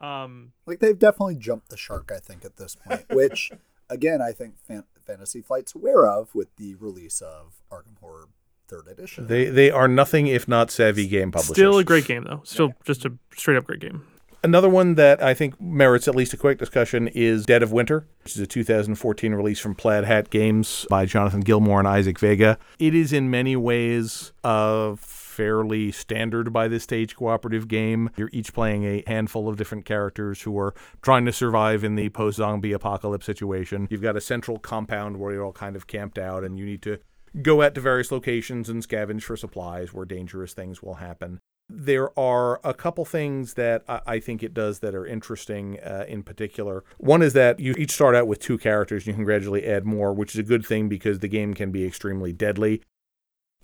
Um, Like, they've definitely jumped the shark, I think, at this point, which, again, I think Fan- Fantasy Flight's aware of with the release of Arkham Horror third edition. They they are nothing if not savvy game publishers. Still a great game though. Still just a straight up great game. Another one that I think merits at least a quick discussion is Dead of Winter, which is a 2014 release from Plaid Hat Games by Jonathan Gilmour and Isaac Vega. It is in many ways a fairly standard by this stage cooperative game. You're each playing a handful of different characters who are trying to survive in the post zombie apocalypse situation. You've got a central compound where you're all kind of camped out and you need to go out to various locations and scavenge for supplies where dangerous things will happen. There are a couple things that I think it does that are interesting uh, in particular. One is that you each start out with two characters and you can gradually add more, which is a good thing because the game can be extremely deadly.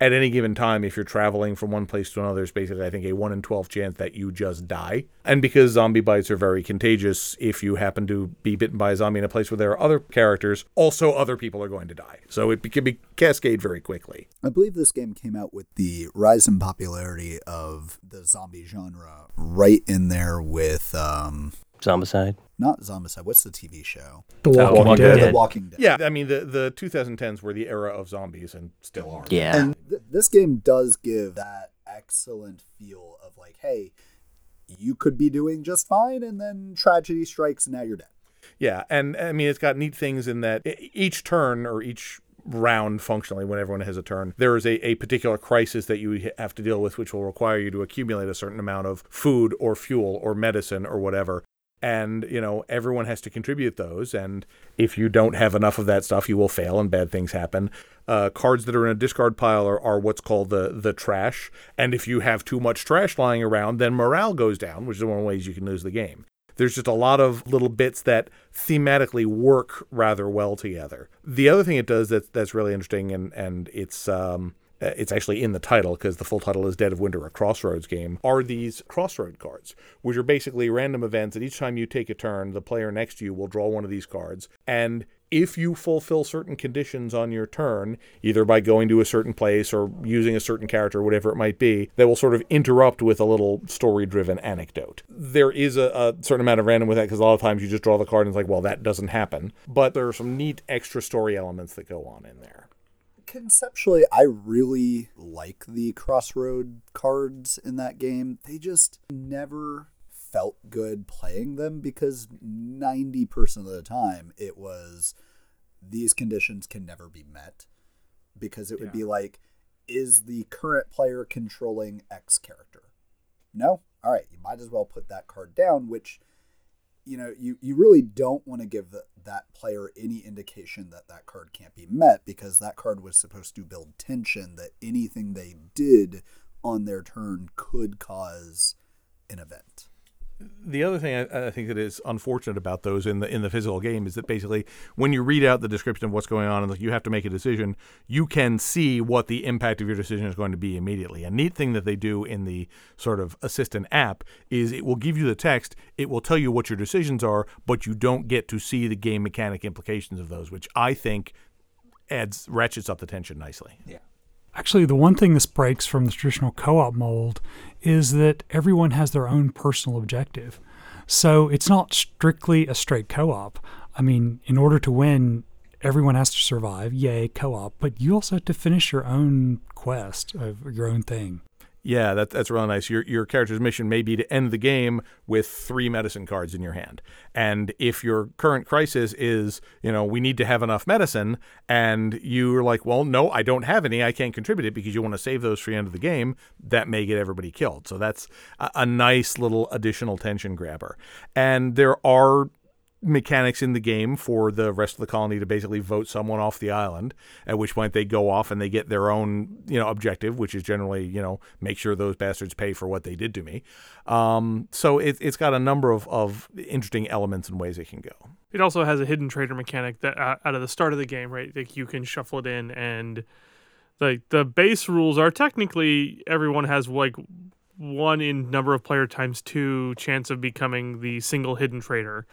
At any given time, if you're traveling from one place to another, there's basically, I think, a 1 in 12 chance that you just die. And because zombie bites are very contagious, if you happen to be bitten by a zombie in a place where there are other characters, also other people are going to die. So it can be cascade very quickly. I believe this game came out with the rise in popularity of the zombie genre right in there with um Zombicide. not Zombicide. What's the TV show? The Walking, Walking Dead. Dead. The Walking Dead. Yeah, I mean, the, the 2010s were the era of zombies and still are. Yeah. And th- this game does give that excellent feel of like, hey, you could be doing just fine, and then tragedy strikes, and now you're dead. Yeah, and I mean, it's got neat things in that each turn or each round functionally when everyone has a turn there is a, a particular crisis that you have to deal with which will require you to accumulate a certain amount of food or fuel or medicine or whatever and you know everyone has to contribute those. And if you don't have enough of that stuff you will fail and bad things happen. Uh, cards that are in a discard pile are, are what's called the the trash. And if you have too much trash lying around then morale goes down which is one of the ways you can lose the game. There's just a lot of little bits that thematically work rather well together. The other thing it does that's that's really interesting and and it's um Uh, it's actually in the title because the full title is Dead of Winter, a Crossroads game, are these Crossroad cards, which are basically random events that each time you take a turn, the player next to you will draw one of these cards. And if you fulfill certain conditions on your turn, either by going to a certain place or using a certain character, whatever it might be, that will sort of interrupt with a little story driven anecdote. There is a, a certain amount of random with that because a lot of times you just draw the card and it's like, well, that doesn't happen. But there are some neat extra story elements that go on in there. Conceptually, I really like the crossroad cards in that game. They just never felt good playing them because 90% of the time it was these conditions can never be met because it would be like is the current player controlling X character? No? All right, you might as well put that card down which you know, you, you really don't want to give the, that player any indication that that card can't be met because that card was supposed to build tension that anything they did on their turn could cause an event. The other thing I, I think that is unfortunate about those in the in the physical game is that basically when you read out the description of what's going on and like you have to make a decision, you can see what the impact of your decision is going to be immediately. A neat thing that they do in the sort of assistant app is it will give you the text, it will tell you what your decisions are, but you don't get to see the game mechanic implications of those, which I think adds ratchets up the tension nicely. Actually, the one thing this breaks from the traditional co op mold is that everyone has their own personal objective. So it's not strictly a straight co op. I mean, in order to win, everyone has to survive, yay, co op, but you also have to finish your own quest, of your own thing. Yeah, that, that's really nice. Your your character's mission may be to end the game with three medicine cards in your hand. And if your current crisis is, you know, we need to have enough medicine, and you're like, well, no, I don't have any, I can't contribute it because you want to save those for the end of the game, that may get everybody killed. So that's a, a nice little additional tension grabber. And there are mechanics in the game for the rest of the colony to basically vote someone off the island at which point they go off and they get their own you know objective which is generally you know make sure those bastards pay for what they did to me um, so it, it's got a number of, of interesting elements and ways it can go It also has a hidden traitor mechanic that uh, out of the start of the game, right? Like you can shuffle it in, and like the base rules are technically everyone has like one in number of player times two chance of becoming the single hidden traitor.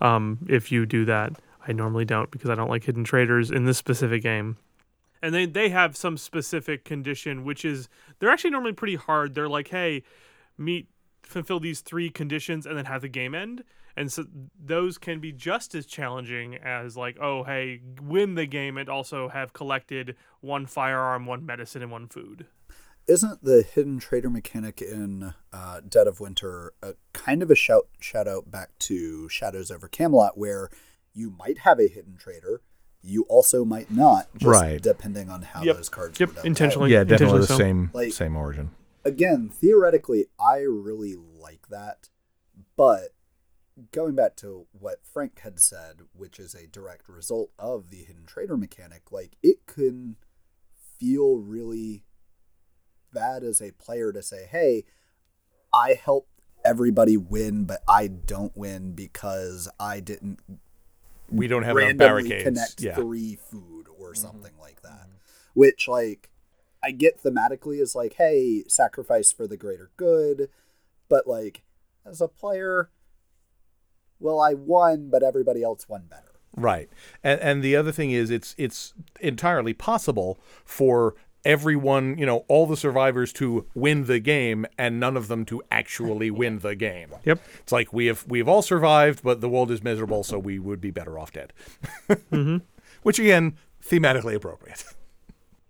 Um, if you do that, I normally don't because I don't like hidden traitors in this specific game. And they they have some specific condition, which is they're actually normally pretty hard. They're like, hey, meet fulfill these three conditions and then have the game end. And so those can be just as challenging as like, oh, hey, win the game and also have collected one firearm, one medicine, and one food. Isn't the hidden traitor mechanic in uh, Dead of Winter a kind of a shout shout out back to Shadows over Camelot, where you might have a hidden traitor, you also might not, just Right. depending on how Yep. those cards. Yep, were dealt intentionally. yeah definitely the so. same Like- same origin again, theoretically, I really like that, but going back to what Frank had said, which is a direct result of the hidden traitor mechanic, like it can feel really bad as a player to say, "Hey, I helped everybody win, but I don't win because I didn't we don't have enough randomly barricades connect yeah three food or mm-hmm. something like that." Mm-hmm. Which, like, I get thematically is like, hey, sacrifice for the greater good, but like as a player, well, I won, but everybody else won better. Right. And and the other thing is it's it's entirely possible for everyone, you know, all the survivors to win the game and none of them to actually win the game. Yep. It's like we have we've all survived, but the world is miserable, so we would be better off dead. Mm-hmm. Which again, thematically appropriate.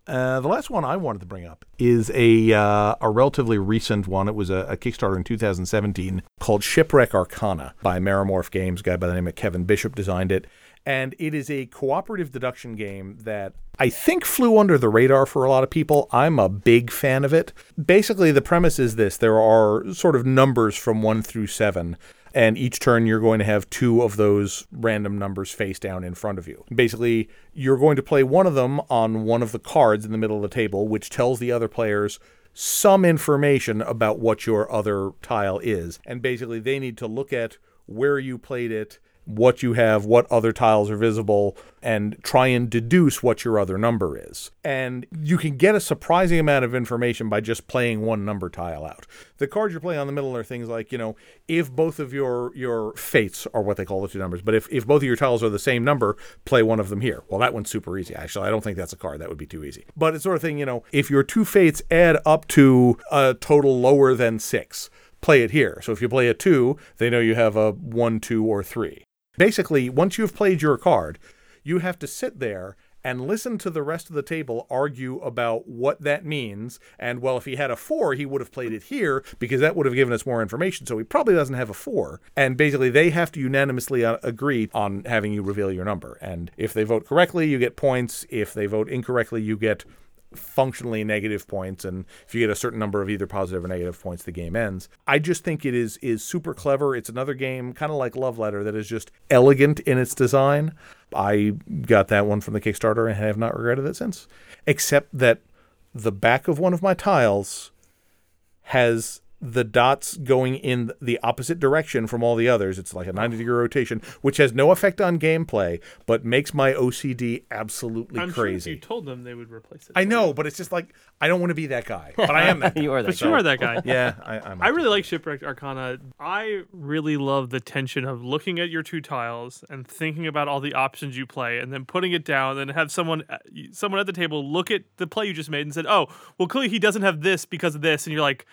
Uh, the last one I wanted to bring up is a uh, a relatively recent one. It was a, a, Kickstarter in 2017 called Shipwreck Arcana by Meromorph Games. A guy by the name of Kevin Bishop designed it, and it is a cooperative deduction game that I think flew under the radar for a lot of people. I'm a big fan of it. Basically, the premise is this: there are sort of numbers from one through seven and each turn you're going to have two of those random numbers face down in front of you. Basically, you're going to play one of them on one of the cards in the middle of the table, which tells the other players some information about what your other tile is. And basically, they need to look at where you played it what you have, what other tiles are visible, and try and deduce what your other number is. And you can get a surprising amount of information by just playing one number tile out. The cards you're playing on the middle are things like, you know, if both of your your fates are what they call the two numbers, but if, if both of your tiles are the same number, play one of them here. Well, that one's super easy. Actually, I don't think that's a card. That would be too easy. But it's sort of thing, you know, if your two fates add up to a total lower than six, play it here. So if you play a two, they know you have a one, two, or three. Basically, once you've played your card, you have to sit there and listen to the rest of the table argue about what that means. And well, if he had a four, he would have played it here because that would have given us more information. So he probably doesn't have a four. And basically, they have to unanimously uh, agree on having you reveal your number. And if they vote correctly, you get points. If they vote incorrectly, you get functionally negative points and if you get a certain number of either positive or negative points the game ends. I just think it is is super clever. It's another game kind of like love letter that is just elegant in its design. I got that one from the kickstarter and have not regretted it since. Except that the back of one of my tiles has the dots going in the opposite direction from all the others. It's like a 90 degree rotation, which has no effect on gameplay, but makes my OCD absolutely I'm crazy. Sure if you told them they would replace it. I know, but it's just like I don't want to be that guy, but I am that. Guy. you are that But guy. you are that guy. yeah, I, I'm. I really like Shipwrecked Arcana. I really love the tension of looking at your two tiles and thinking about all the options you play, and then putting it down, and have someone uh, someone at the table look at the play you just made and said, "Oh, well, clearly he doesn't have this because of this," and you're like.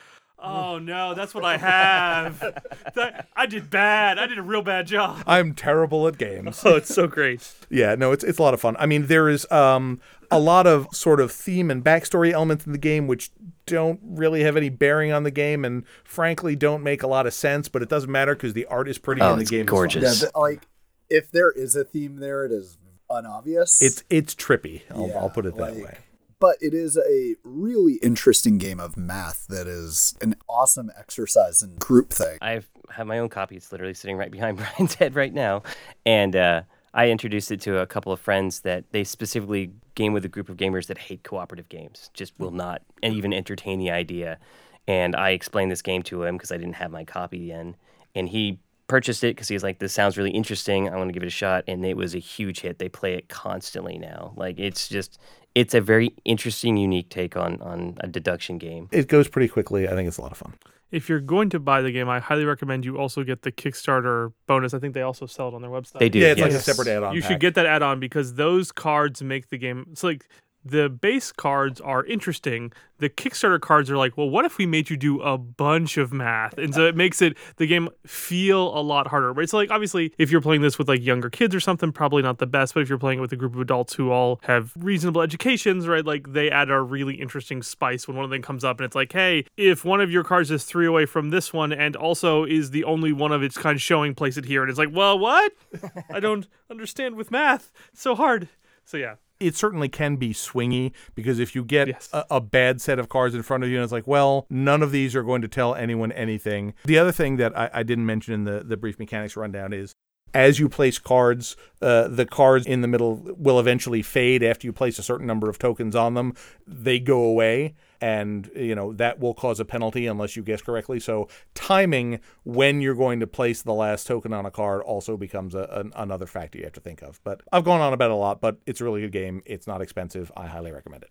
Oh no, that's what I have. That- I did bad. I did a real bad job. I'm terrible at games. Oh, it's so great. yeah, no, it's it's a lot of fun. I mean, there is um a lot of sort of theme and backstory elements in the game which don't really have any bearing on the game and frankly don't make a lot of sense, but it doesn't matter because the art is pretty Oh, and the it's game gorgeous. is Yeah, but, like if there is a theme there, it is unobvious. It's it's trippy. I'll, Yeah, I'll put it that like- way. But it is a really interesting game of math that is an awesome exercise in group thing. I've have my own copy. It's literally sitting right behind Brian's head right now, and uh, I introduced it to a couple of friends that they specifically game with a group of gamers that hate cooperative games, just will not and even entertain the idea. And I explained this game to him because I didn't have my copy in, and he purchased it because he's like, "This sounds really interesting. I want to give it a shot." And it was a huge hit. They play it constantly now. Like it's just, it's a very interesting, unique take on on a deduction game. It goes pretty quickly. I think it's a lot of fun. If you're going to buy the game, I highly recommend you also get the Kickstarter bonus. I think they also sell it on their website. They do. Yeah, it's like a separate add-on. You pack. should get that add-on because those cards make the game. It's like the base cards are interesting. The Kickstarter cards are like, well, what if we made you do a bunch of math? And so it makes it the game feel a lot harder. But it's like obviously if you're playing this with like younger kids or something, probably not the best. But if you're playing it with a group of adults who all have reasonable educations, right? Like they add a really interesting spice when one of them comes up and it's like, hey, if one of your cards is three away from this one and also is the only one of its kind showing, place it here. And it's like, well, what? I don't understand with math. It's so hard. So yeah. It certainly can be swingy because if you get Yes. a, a bad set of cards in front of you and it's like, well, none of these are going to tell anyone anything. The other thing that I, I didn't mention in the, the brief mechanics rundown is as you place cards, uh, the cards in the middle will eventually fade after you place a certain number of tokens on them. They go away, and you know that will cause a penalty unless you guess correctly. So timing when you're going to place the last token on a card also becomes a, an, another factor you have to think of. But I've gone on about a lot, but it's a really good game. It's not expensive. I highly recommend it.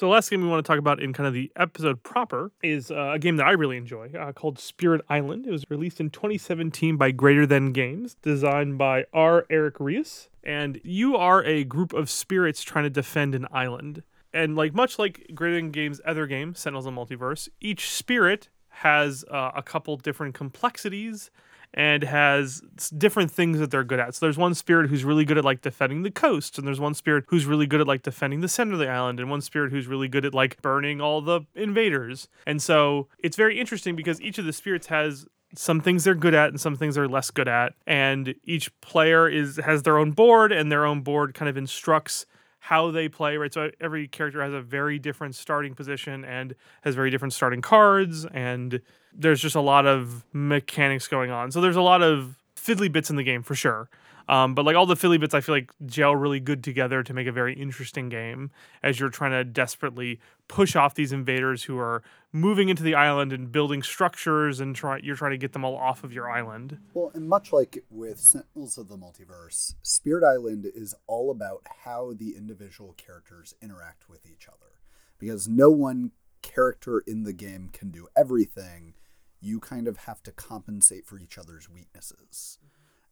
So, the last game we want to talk about in kind of the episode proper is uh, a game that I really enjoy uh, called Spirit Island. It was released in 2017 by Greater Than Games, designed by R. Eric Reuss. And you are a group of spirits trying to defend an island. And, like, much like Greater Than Games' other game, Sentinels of Multiverse, each spirit has uh, a couple different complexities and has different things that they're good at. So there's one spirit who's really good at like defending the coast, and there's one spirit who's really good at like defending the center of the island, and one spirit who's really good at like burning all the invaders. And so it's very interesting because each of the spirits has some things they're good at and some things they're less good at and each player is has their own board and their own board kind of instructs how they play, right? So every character has a very different starting position and has very different starting cards, and there's just a lot of mechanics going on. So there's a lot of fiddly bits in the game for sure. Um, but like all the fiddly bits, I feel like gel really good together to make a very interesting game as you're trying to desperately push off these invaders who are moving into the island and building structures, and try you're trying to get them all off of your island. Well, and much like with Sentinels of the Multiverse, Spirit Island is all about how the individual characters interact with each other, because no one character in the game can do everything. You kind of have to compensate for each other's weaknesses.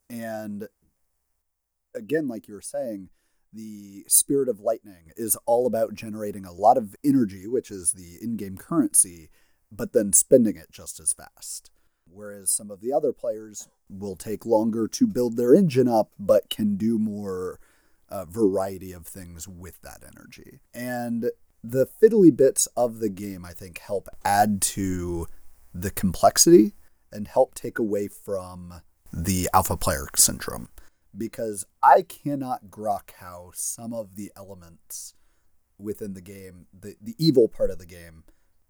And again, like you were saying, the Spirit of Lightning is all about generating a lot of energy, which is the in game currency, but then spending it just as fast. Whereas some of the other players will take longer to build their engine up, but can do more uh, variety of things with that energy. And the fiddly bits of the game, I think, help add to the complexity and help take away from the alpha player syndrome because I cannot grok how some of the elements within the game, the, the evil part of the game,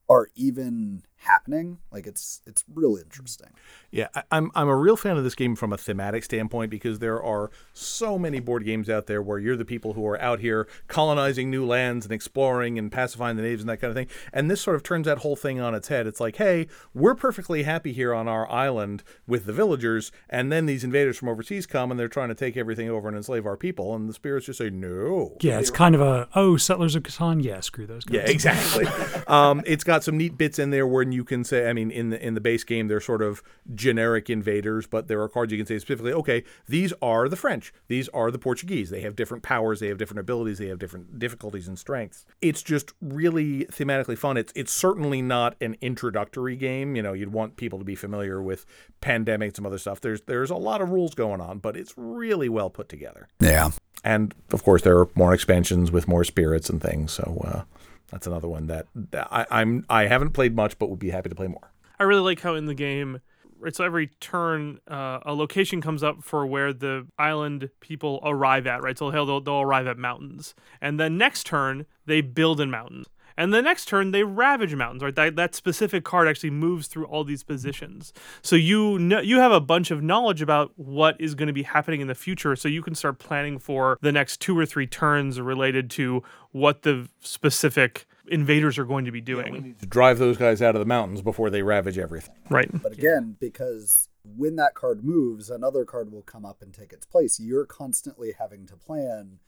are even happening. Like it's it's really interesting. Yeah, I, I'm I'm a real fan of this game from a thematic standpoint because there are so many board games out there where you're the people who are out here colonizing new lands and exploring and pacifying the natives and that kind of thing. And this sort of turns that whole thing on its head. It's like, hey, we're perfectly happy here on our island with the villagers, and then these invaders from overseas come and they're trying to take everything over and enslave our people, and the spirits just say no. Yeah, it's kind of a oh, settlers of Catan. Yeah, screw those guys. Yeah, exactly. um, it's got some neat bits in there where you can say, I mean, in the in the base game, they're sort of generic invaders, but there are cards you can say specifically, okay, these are the French, these are the Portuguese. They have different powers, they have different abilities, they have different difficulties and strengths. It's just really thematically fun. It's it's certainly not an introductory game. You know, you'd want people to be familiar with pandemic and some other stuff. There's there's a lot of rules going on, but it's really well put together. Yeah. And of course, there are more expansions with more spirits and things. So. Uh, that's another one that, that I, I'm I haven't played much, but would be happy to play more. I really like how in the game, right, so every turn, uh, a location comes up for where the island people arrive at, right? So they'll, they'll arrive at mountains. And then next turn, they build in mountains. And the next turn, they ravage mountains, right? That, that specific card actually moves through all these positions. So you know, you have a bunch of knowledge about what is going to be happening in the future. So you can start planning for the next two or three turns related to what the specific invaders are going to be doing. To drive those guys out of the mountains before they ravage everything. right. But again, because when that card moves, another card will come up and take its place. You're constantly having to plan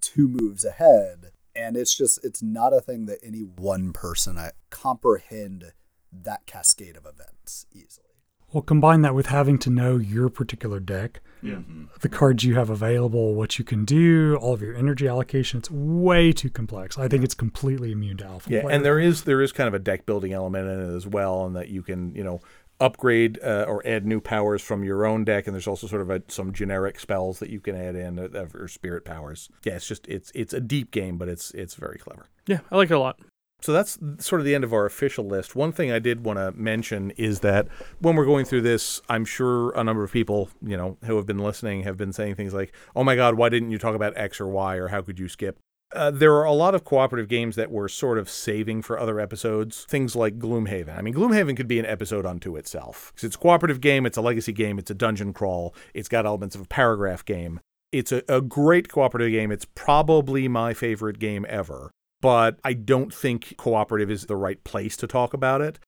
two moves ahead. And it's just, it's not a thing that any one person I comprehend that cascade of events easily. Well, combine that with having to know your particular deck, mm-hmm. the cards you have available, what you can do, all of your energy allocation. It's way too complex. I think it's completely immune to alpha. Yeah, players. and there is there is kind of a deck building element in it as well, and that you can you know upgrade uh, or add new powers from your own deck, and there's also sort of a, some generic spells that you can add in uh, or spirit powers. Yeah, it's just it's it's a deep game, but it's it's very clever. Yeah, I like it a lot. So that's sort of the end of our official list. One thing I did want to mention is that when we're going through this, I'm sure a number of people, you know, who have been listening have been saying things like, "Oh my God, why didn't you talk about X or Y, or how could you skip?" Uh, there are a lot of cooperative games that we're sort of saving for other episodes. Things like Gloomhaven. I mean, Gloomhaven could be an episode unto itself because it's a cooperative game, it's a legacy game, it's a dungeon crawl, it's got elements of a paragraph game. It's a, a great cooperative game. It's probably my favorite game ever but I don't think cooperative is the right place to talk about it.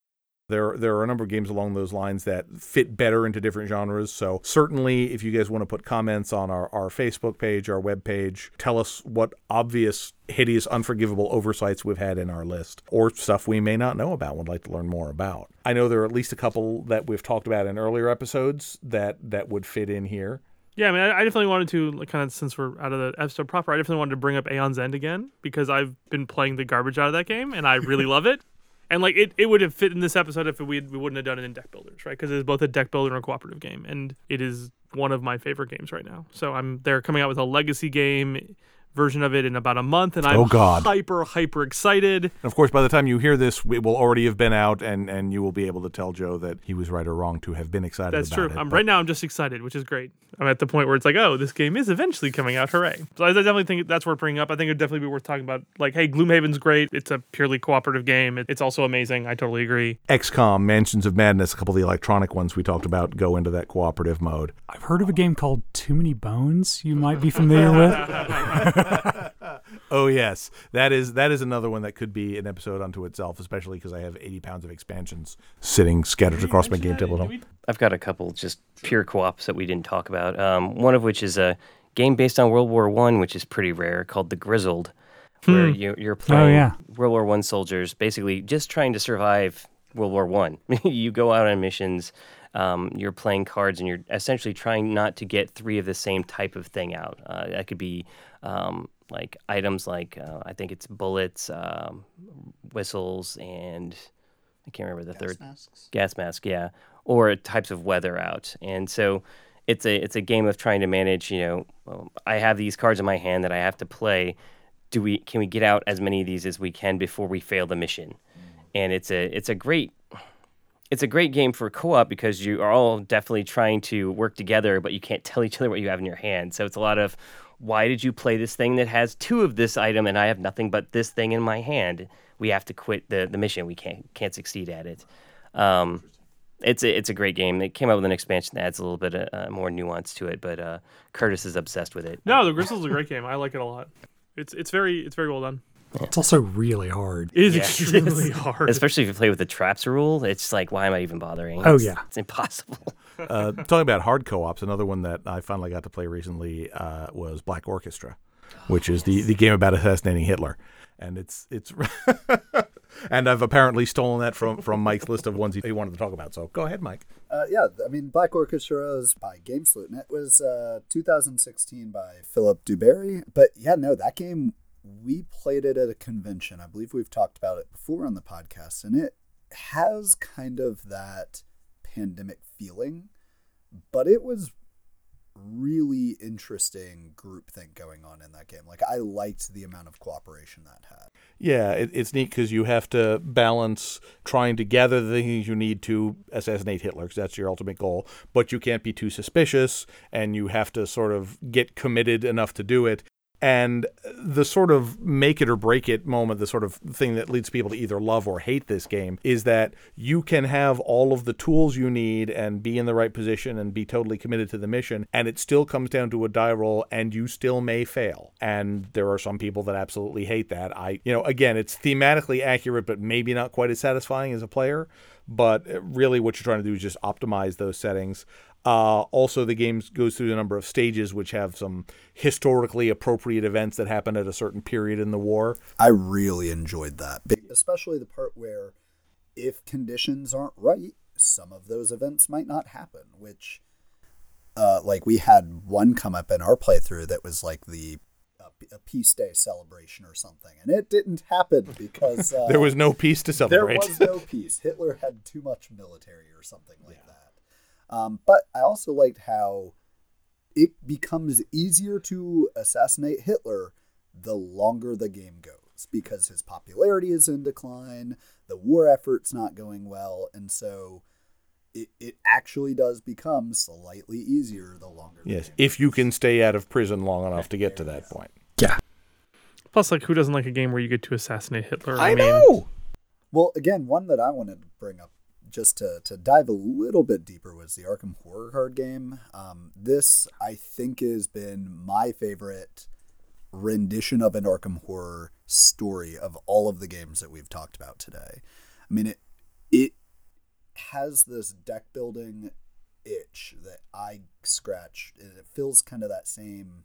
There, there are a number of games along those lines that fit better into different genres. So certainly, if you guys want to put comments on our, our Facebook page, our web page, tell us what obvious, hideous, unforgivable oversights we've had in our list, or stuff we may not know about, would like to learn more about. I know there are at least a couple that we've talked about in earlier episodes that that would fit in here. Yeah, I mean, I, definitely wanted to like, kind of since we're out of the episode proper, I definitely wanted to bring up Aeon's End again because I've been playing the garbage out of that game and I really love it. And like it, it would have fit in this episode if we we wouldn't have done it in deck builders, right? Because it is both a deck builder and a cooperative game, and it is one of my favorite games right now. So I'm they're coming out with a legacy game version of it in about a month, and I'm Oh, God. hyper hyper excited. And of course, by the time you hear this, it will already have been out, and, and you will be able to tell Joe that he was right or wrong to have been excited That's about true. it. I'm right now. I'm just excited, which is great. I'm at the point where it's like, oh, this game is eventually coming out. Hooray! So I definitely think that's worth bringing up. I think it'd definitely be worth talking about. Like, hey, Gloomhaven's great. It's a purely cooperative game. It's also amazing. I totally agree. XCOM, Mansions of Madness, a couple of the electronic ones we talked about go into that cooperative mode. I've heard of a game called Too Many Bones you might be familiar with. Oh yes, that is that is another one that could be an episode unto itself, especially because I have 80 pounds of expansions sitting scattered across my game table at. I've got a couple just pure co-ops that we didn't talk about. Um, one of which is a game based on World War One, which is pretty rare, called The Grizzled, where you, you're playing yeah. World War One soldiers, basically just trying to survive World War One. you go out on missions. Um, you're playing cards, and you're essentially trying not to get three of the same type of thing out. Uh, that could be um, like items like uh, I think it's bullets, um, whistles, and I can't remember the third masks. gas mask, yeah, or types of weather out. And so it's a it's a game of trying to manage. You know, well, I have these cards in my hand that I have to play. Do we can we get out as many of these as we can before we fail the mission? And it's a it's a great it's a great game for co-op because you are all definitely trying to work together, but you can't tell each other what you have in your hand. So it's a lot of why did you play this thing that has two of this item and I have nothing but this thing in my hand? We have to quit the, the mission. We can't can't succeed at it. Um, it's a it's a great game. It came out with an expansion that adds a little bit of, uh, more nuance to it, but uh, Curtis is obsessed with it. No, the Grizzled is a great game. I like it a lot. It's it's very it's very well done. It's also really hard. It is Yeah. extremely hard. Especially if you play with the traps rule, it's like, why am I even bothering? Oh, It's- yeah. it's impossible. Uh, talking about hard co-ops, another one that I finally got to play recently uh, was Black Orchestra, which is the, the game about assassinating Hitler, and it's it's and I've apparently stolen that from from Mike's list of ones he, he wanted to talk about. So go ahead, Mike. Uh, yeah, I mean, Black Orchestra is by Game Salute, and it was uh, 2016 by Philip duBarry. But yeah, no, that game we played it at a convention. I believe we've talked about it before on the podcast, and it has kind of that pandemic feeling, but it was really interesting groupthink going on in that game. Like I liked the amount of cooperation that had. Yeah, it, it's neat because you have to balance trying to gather the things you need to assassinate Hitler, because that's your ultimate goal. But you can't be too suspicious, and you have to sort of get committed enough to do it. And the sort of make it or break it moment, the sort of thing that leads people to either love or hate this game, is that you can have all of the tools you need and be in the right position and be totally committed to the mission, and it still comes down to a die roll, and you still may fail. And there are some people that absolutely hate that. I, you know, again, it's thematically accurate, but maybe not quite as satisfying as a player. But really, what you're trying to do is just optimize those settings. Uh, also, the game goes through a number of stages which have some historically appropriate events that happened at a certain period in the war. I really enjoyed that, especially the part where if conditions aren't right, some of those events might not happen. Which, uh, like we had one come up in our playthrough that was like the uh, a peace day celebration or something, and it didn't happen because uh, There was no peace to celebrate. there was no peace. Hitler had too much military or something like that. Um, but I also liked how it becomes easier to assassinate Hitler the longer the game goes because his popularity is in decline, the war effort's not going well, and so it, it actually does become slightly easier the longer. the yes, game if you can stay out of prison long enough to get to that point. Yeah. Plus, like, who doesn't like a game where you get to assassinate Hitler? mean, know. Well, again, one that I wanted to bring up just to, to dive a little bit deeper was the Arkham Horror Card game. Um, this, I think, has been my favorite rendition of an Arkham Horror story of all of the games that we've talked about today. I mean, it it has this deck building itch that I scratch. It fills kind of that same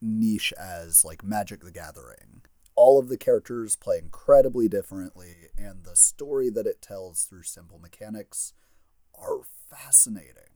niche as like Magic the Gathering. All of the characters play incredibly differently, and the story that it tells through simple mechanics are fascinating.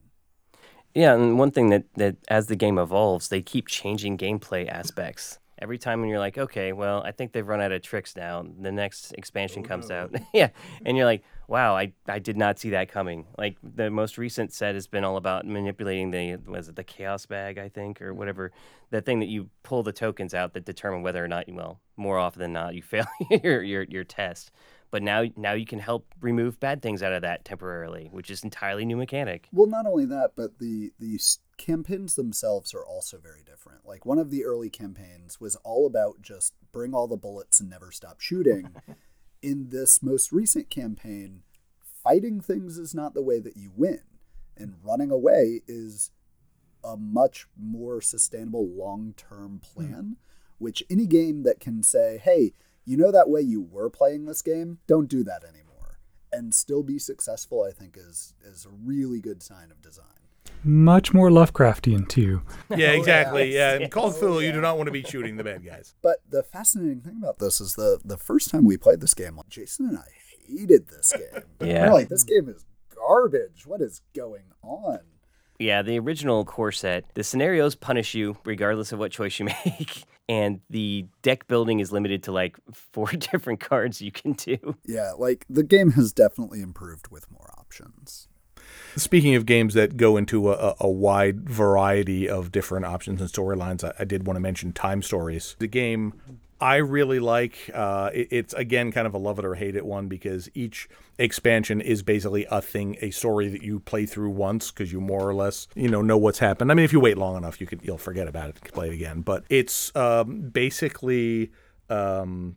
Yeah, and one thing that, that as the game evolves, they keep changing gameplay aspects. Every time when you're like, okay, well, I think they've run out of tricks now. The next expansion comes oh, out. yeah. And you're like, wow, I, I did not see that coming. Like the most recent set has been all about manipulating the was it the chaos bag, I think, or whatever. The thing that you pull the tokens out that determine whether or not you well, more often than not, you fail your, your your test. But now now you can help remove bad things out of that temporarily, which is entirely new mechanic. Well, not only that, but the the campaigns themselves are also very different. Like one of the early campaigns was all about just bring all the bullets and never stop shooting. In this most recent campaign, fighting things is not the way that you win, and running away is a much more sustainable long-term hmm. plan, which any game that can say, "Hey, you know that way you were playing this game, don't do that anymore." And still be successful, I think, is is a really good sign of design. Much more Lovecraftian too. Yeah, exactly. yeah. Oh, yeah, in Call of oh, Cthulhu, you do not want to be shooting the bad guys. But the fascinating thing about this is the the first time we played this game, like Jason and I hated this game. Yeah. We're like, this game is garbage. What is going on? Yeah, the original core set, the scenarios punish you regardless of what choice you make. And the deck building is limited to like four different cards you can do. Yeah, like the game has definitely improved with more options. Speaking of games that go into a, a wide variety of different options and storylines, I, I did want to mention Time Stories. The game I really like. Uh, it- it's again kind of a love it or hate it one because each expansion is basically a thing, a story that you play through once because you more or less you know know what's happened. I mean, if you wait long enough, you could you'll forget about it and play it again. But it's um, basically. Um,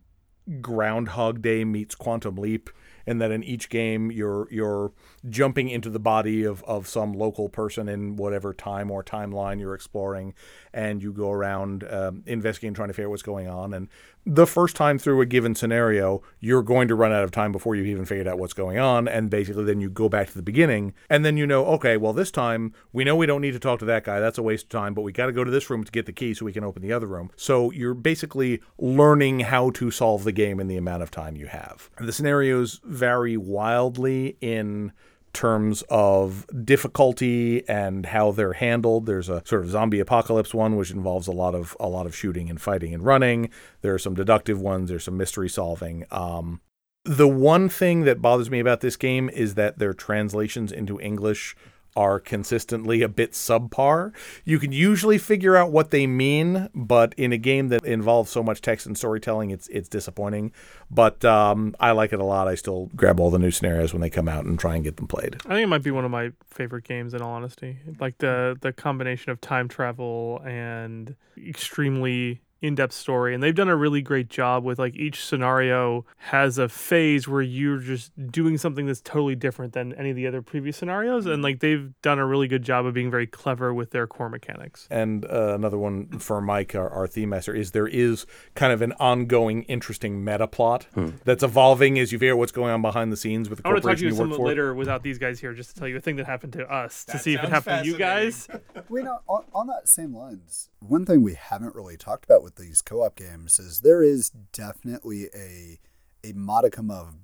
Groundhog Day meets Quantum Leap, and that in each game you're you're jumping into the body of, of some local person in whatever time or timeline you're exploring, and you go around um, investigating, trying to figure out what's going on. And the first time through a given scenario, you're going to run out of time before you've even figured out what's going on, and basically then you go back to the beginning, and then you know, okay, well this time we know we don't need to talk to that guy. That's a waste of time, but we got to go to this room to get the key so we can open the other room. So you're basically learning how to solve the game in the amount of time you have. The scenarios vary wildly in terms of difficulty and how they're handled. There's a sort of zombie apocalypse one which involves a lot of a lot of shooting and fighting and running. There are some deductive ones, there's some mystery solving. Um the one thing that bothers me about this game is that their translations into English are consistently a bit subpar. You can usually figure out what they mean, but in a game that involves so much text and storytelling, it's it's disappointing. But um, I like it a lot. I still grab all the new scenarios when they come out and try and get them played. I think it might be one of my favorite games in all honesty. Like the the combination of time travel and extremely in-depth story and they've done a really great job with like each scenario has a phase where you're just doing something that's totally different than any of the other previous scenarios and like they've done a really good job of being very clever with their core mechanics. And uh, another one for Mike, our, our theme master, is there is kind of an ongoing, interesting meta plot that's evolving as you figure out what's going on behind the scenes with the I want to talk to corporation you you work some for. later without these guys here just to tell you a thing that happened to us to see if it sounds happened to you guys. Wait, no, on, on that same lines, one thing we haven't really talked about with these co-op games is there is definitely a a modicum of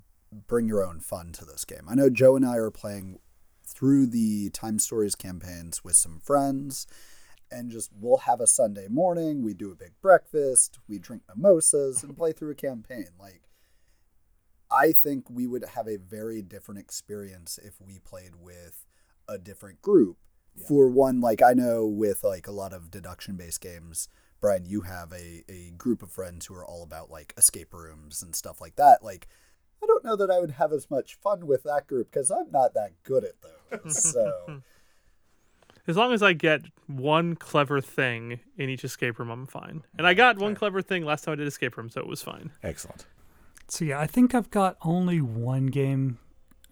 bring your own fun to this game. I know Joe and I are playing through the Time Stories campaigns with some friends, and just we'll have a Sunday morning. We do a big breakfast, we drink mimosas, and play through a campaign. Like, I think we would have a very different experience if we played with a different group. For one, like I know with like a lot of deduction based games, Brian, you have a, a group of friends who are all about like escape rooms and stuff like that. Like, I don't know that I would have as much fun with that group because I'm not that good at those. So, As long as I get one clever thing in each escape room, I'm fine. And I got one clever thing last time I did escape room, so it was fine. Excellent. So yeah, I think I've got only one game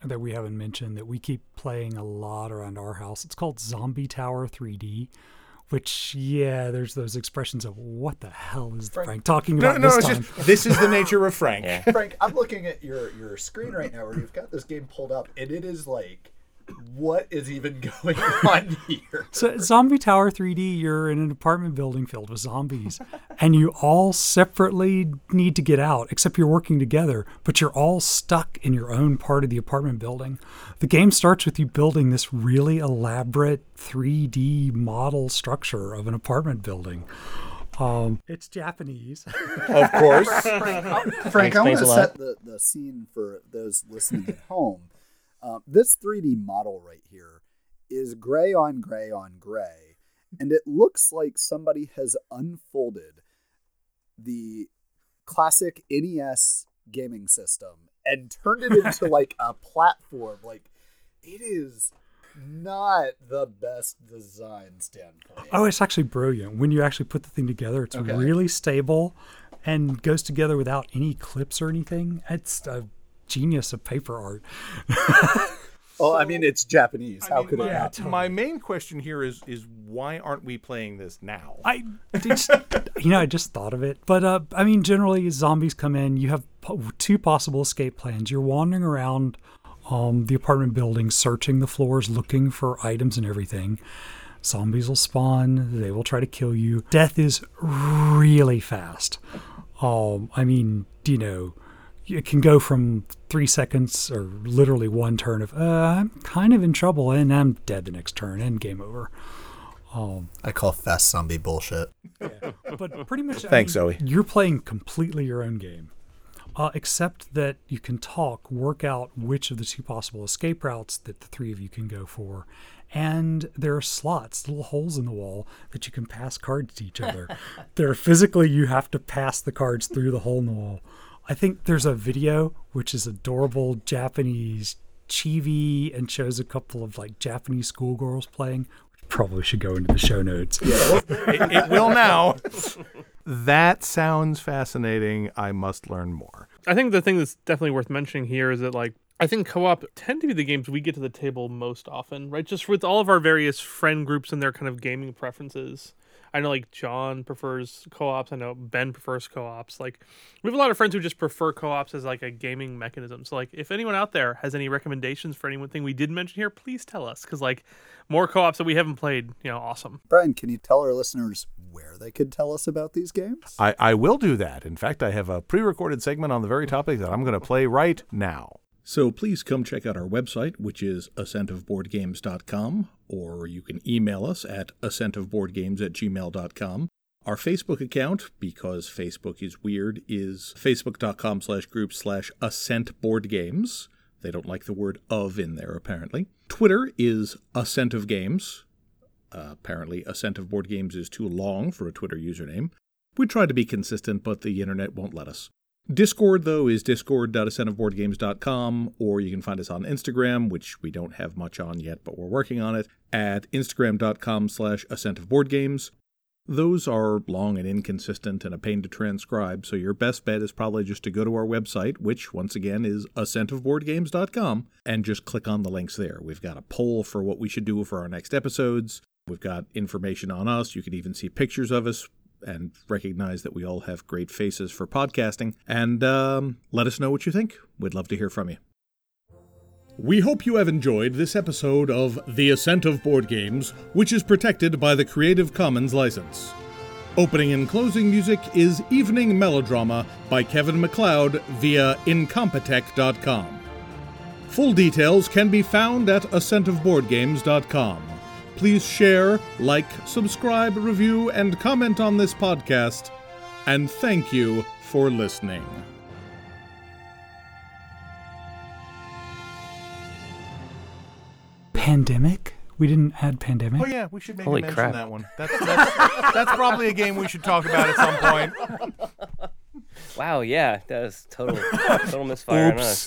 that we haven't mentioned that we keep playing a lot around our house. It's called Zombie Tower 3D, Which, yeah, there's those expressions of what the hell is Frank, talking No, about no, this it's time? just this is the nature of Frank. Yeah. Frank, I'm looking at your your screen right now where you've got this game pulled up, and it is like, what is even going on here? So, Zombie Tower 3D, you're in an apartment building filled with zombies, and you all separately need to get out, except you're working together, but you're all stuck in your own part of the apartment building. The game starts with you building this really elaborate 3D model structure of an apartment building. Um, it's Japanese. Of course. Frank, I want to set the, the scene for those listening at home. Um, this 3D model right here is gray on gray on gray, and it looks like somebody has unfolded the classic NES gaming system and turned it into like a platform. Like, it is not the best design standpoint. Oh, it's actually brilliant. When you actually put the thing together, it's Okay. really stable and goes together without any clips or anything. It's a genius of paper art. Well, I mean, it's Japanese. How could it my, not? my main question here is is why aren't we playing this now? I just, you know, I just thought of it. But uh, I mean, generally, zombies come in. You have po- two possible escape plans. You're wandering around um, the apartment building, searching the floors, looking for items and everything. Zombies will spawn. They will try to kill you. Death is really fast. Um, I mean, you know, it can go from three seconds or literally one turn of uh, I'm kind of in trouble and I'm dead the next turn and game over. I call fast zombie bullshit. but pretty much I Thanks, mean, Zoe. you're playing completely your own game uh, except that you can talk work out which of the two possible escape routes that the three of you can go for and there are slots little holes in the wall that you can pass cards to each other there physically you have to pass the cards through the hole in the wall i think there's a video which is adorable japanese chibi and shows a couple of like japanese schoolgirls playing probably should go into the show notes it, it will now. That sounds fascinating. I must learn more. I think the thing that's definitely worth mentioning here is that like I think co-op tend to be the games we get to the table most often, right? Just with all of our various friend groups and their kind of gaming preferences. I know like John prefers co-ops. I know Ben prefers co-ops. Like we have a lot of friends who just prefer co-ops as like a gaming mechanism. So like if anyone out there has any recommendations for anything we did mention here, please tell us because like more co-ops that we haven't played, you know, awesome. Brian, can you tell our listeners where they could tell us about these games? I, I will do that. In fact, I have a pre recorded segment on the very topic that I'm going to play right now. So please come check out our website, which is ascentofboardgames.com, or you can email us at ascentofboardgames at gmail.com. Our Facebook account, because Facebook is weird, is facebook.com slash group slash ascentboardgames. They don't like the word of in there, apparently. Twitter is ascent of games. Uh, apparently, ascent of board games is too long for a Twitter username. We try to be consistent, but the internet won't let us. Discord, though, is discord.ascentofboardgames.com, or you can find us on Instagram, which we don't have much on yet, but we're working on it, at instagram.com slash ascentofboardgames. Those are long and inconsistent and a pain to transcribe, so your best bet is probably just to go to our website, which, once again, is ascentofboardgames.com, and just click on the links there. We've got a poll for what we should do for our next episodes. We've got information on us. You can even see pictures of us and recognize that we all have great faces for podcasting. And um, let us know what you think. We'd love to hear from you. We hope you have enjoyed this episode of The Ascent of Board Games, which is protected by the Creative Commons license. Opening and closing music is Evening Melodrama by Kevin MacLeod via Incompetech.com. Full details can be found at ascentofboardgames.com. Please share, like, subscribe, review, and comment on this podcast. And thank you for listening. Pandemic? We didn't add pandemic. Oh, yeah, we should maybe Holy mention crap. that one. That's, that's, that's probably a game we should talk about at some point. Wow, yeah, that was total total misfire on Oops. us.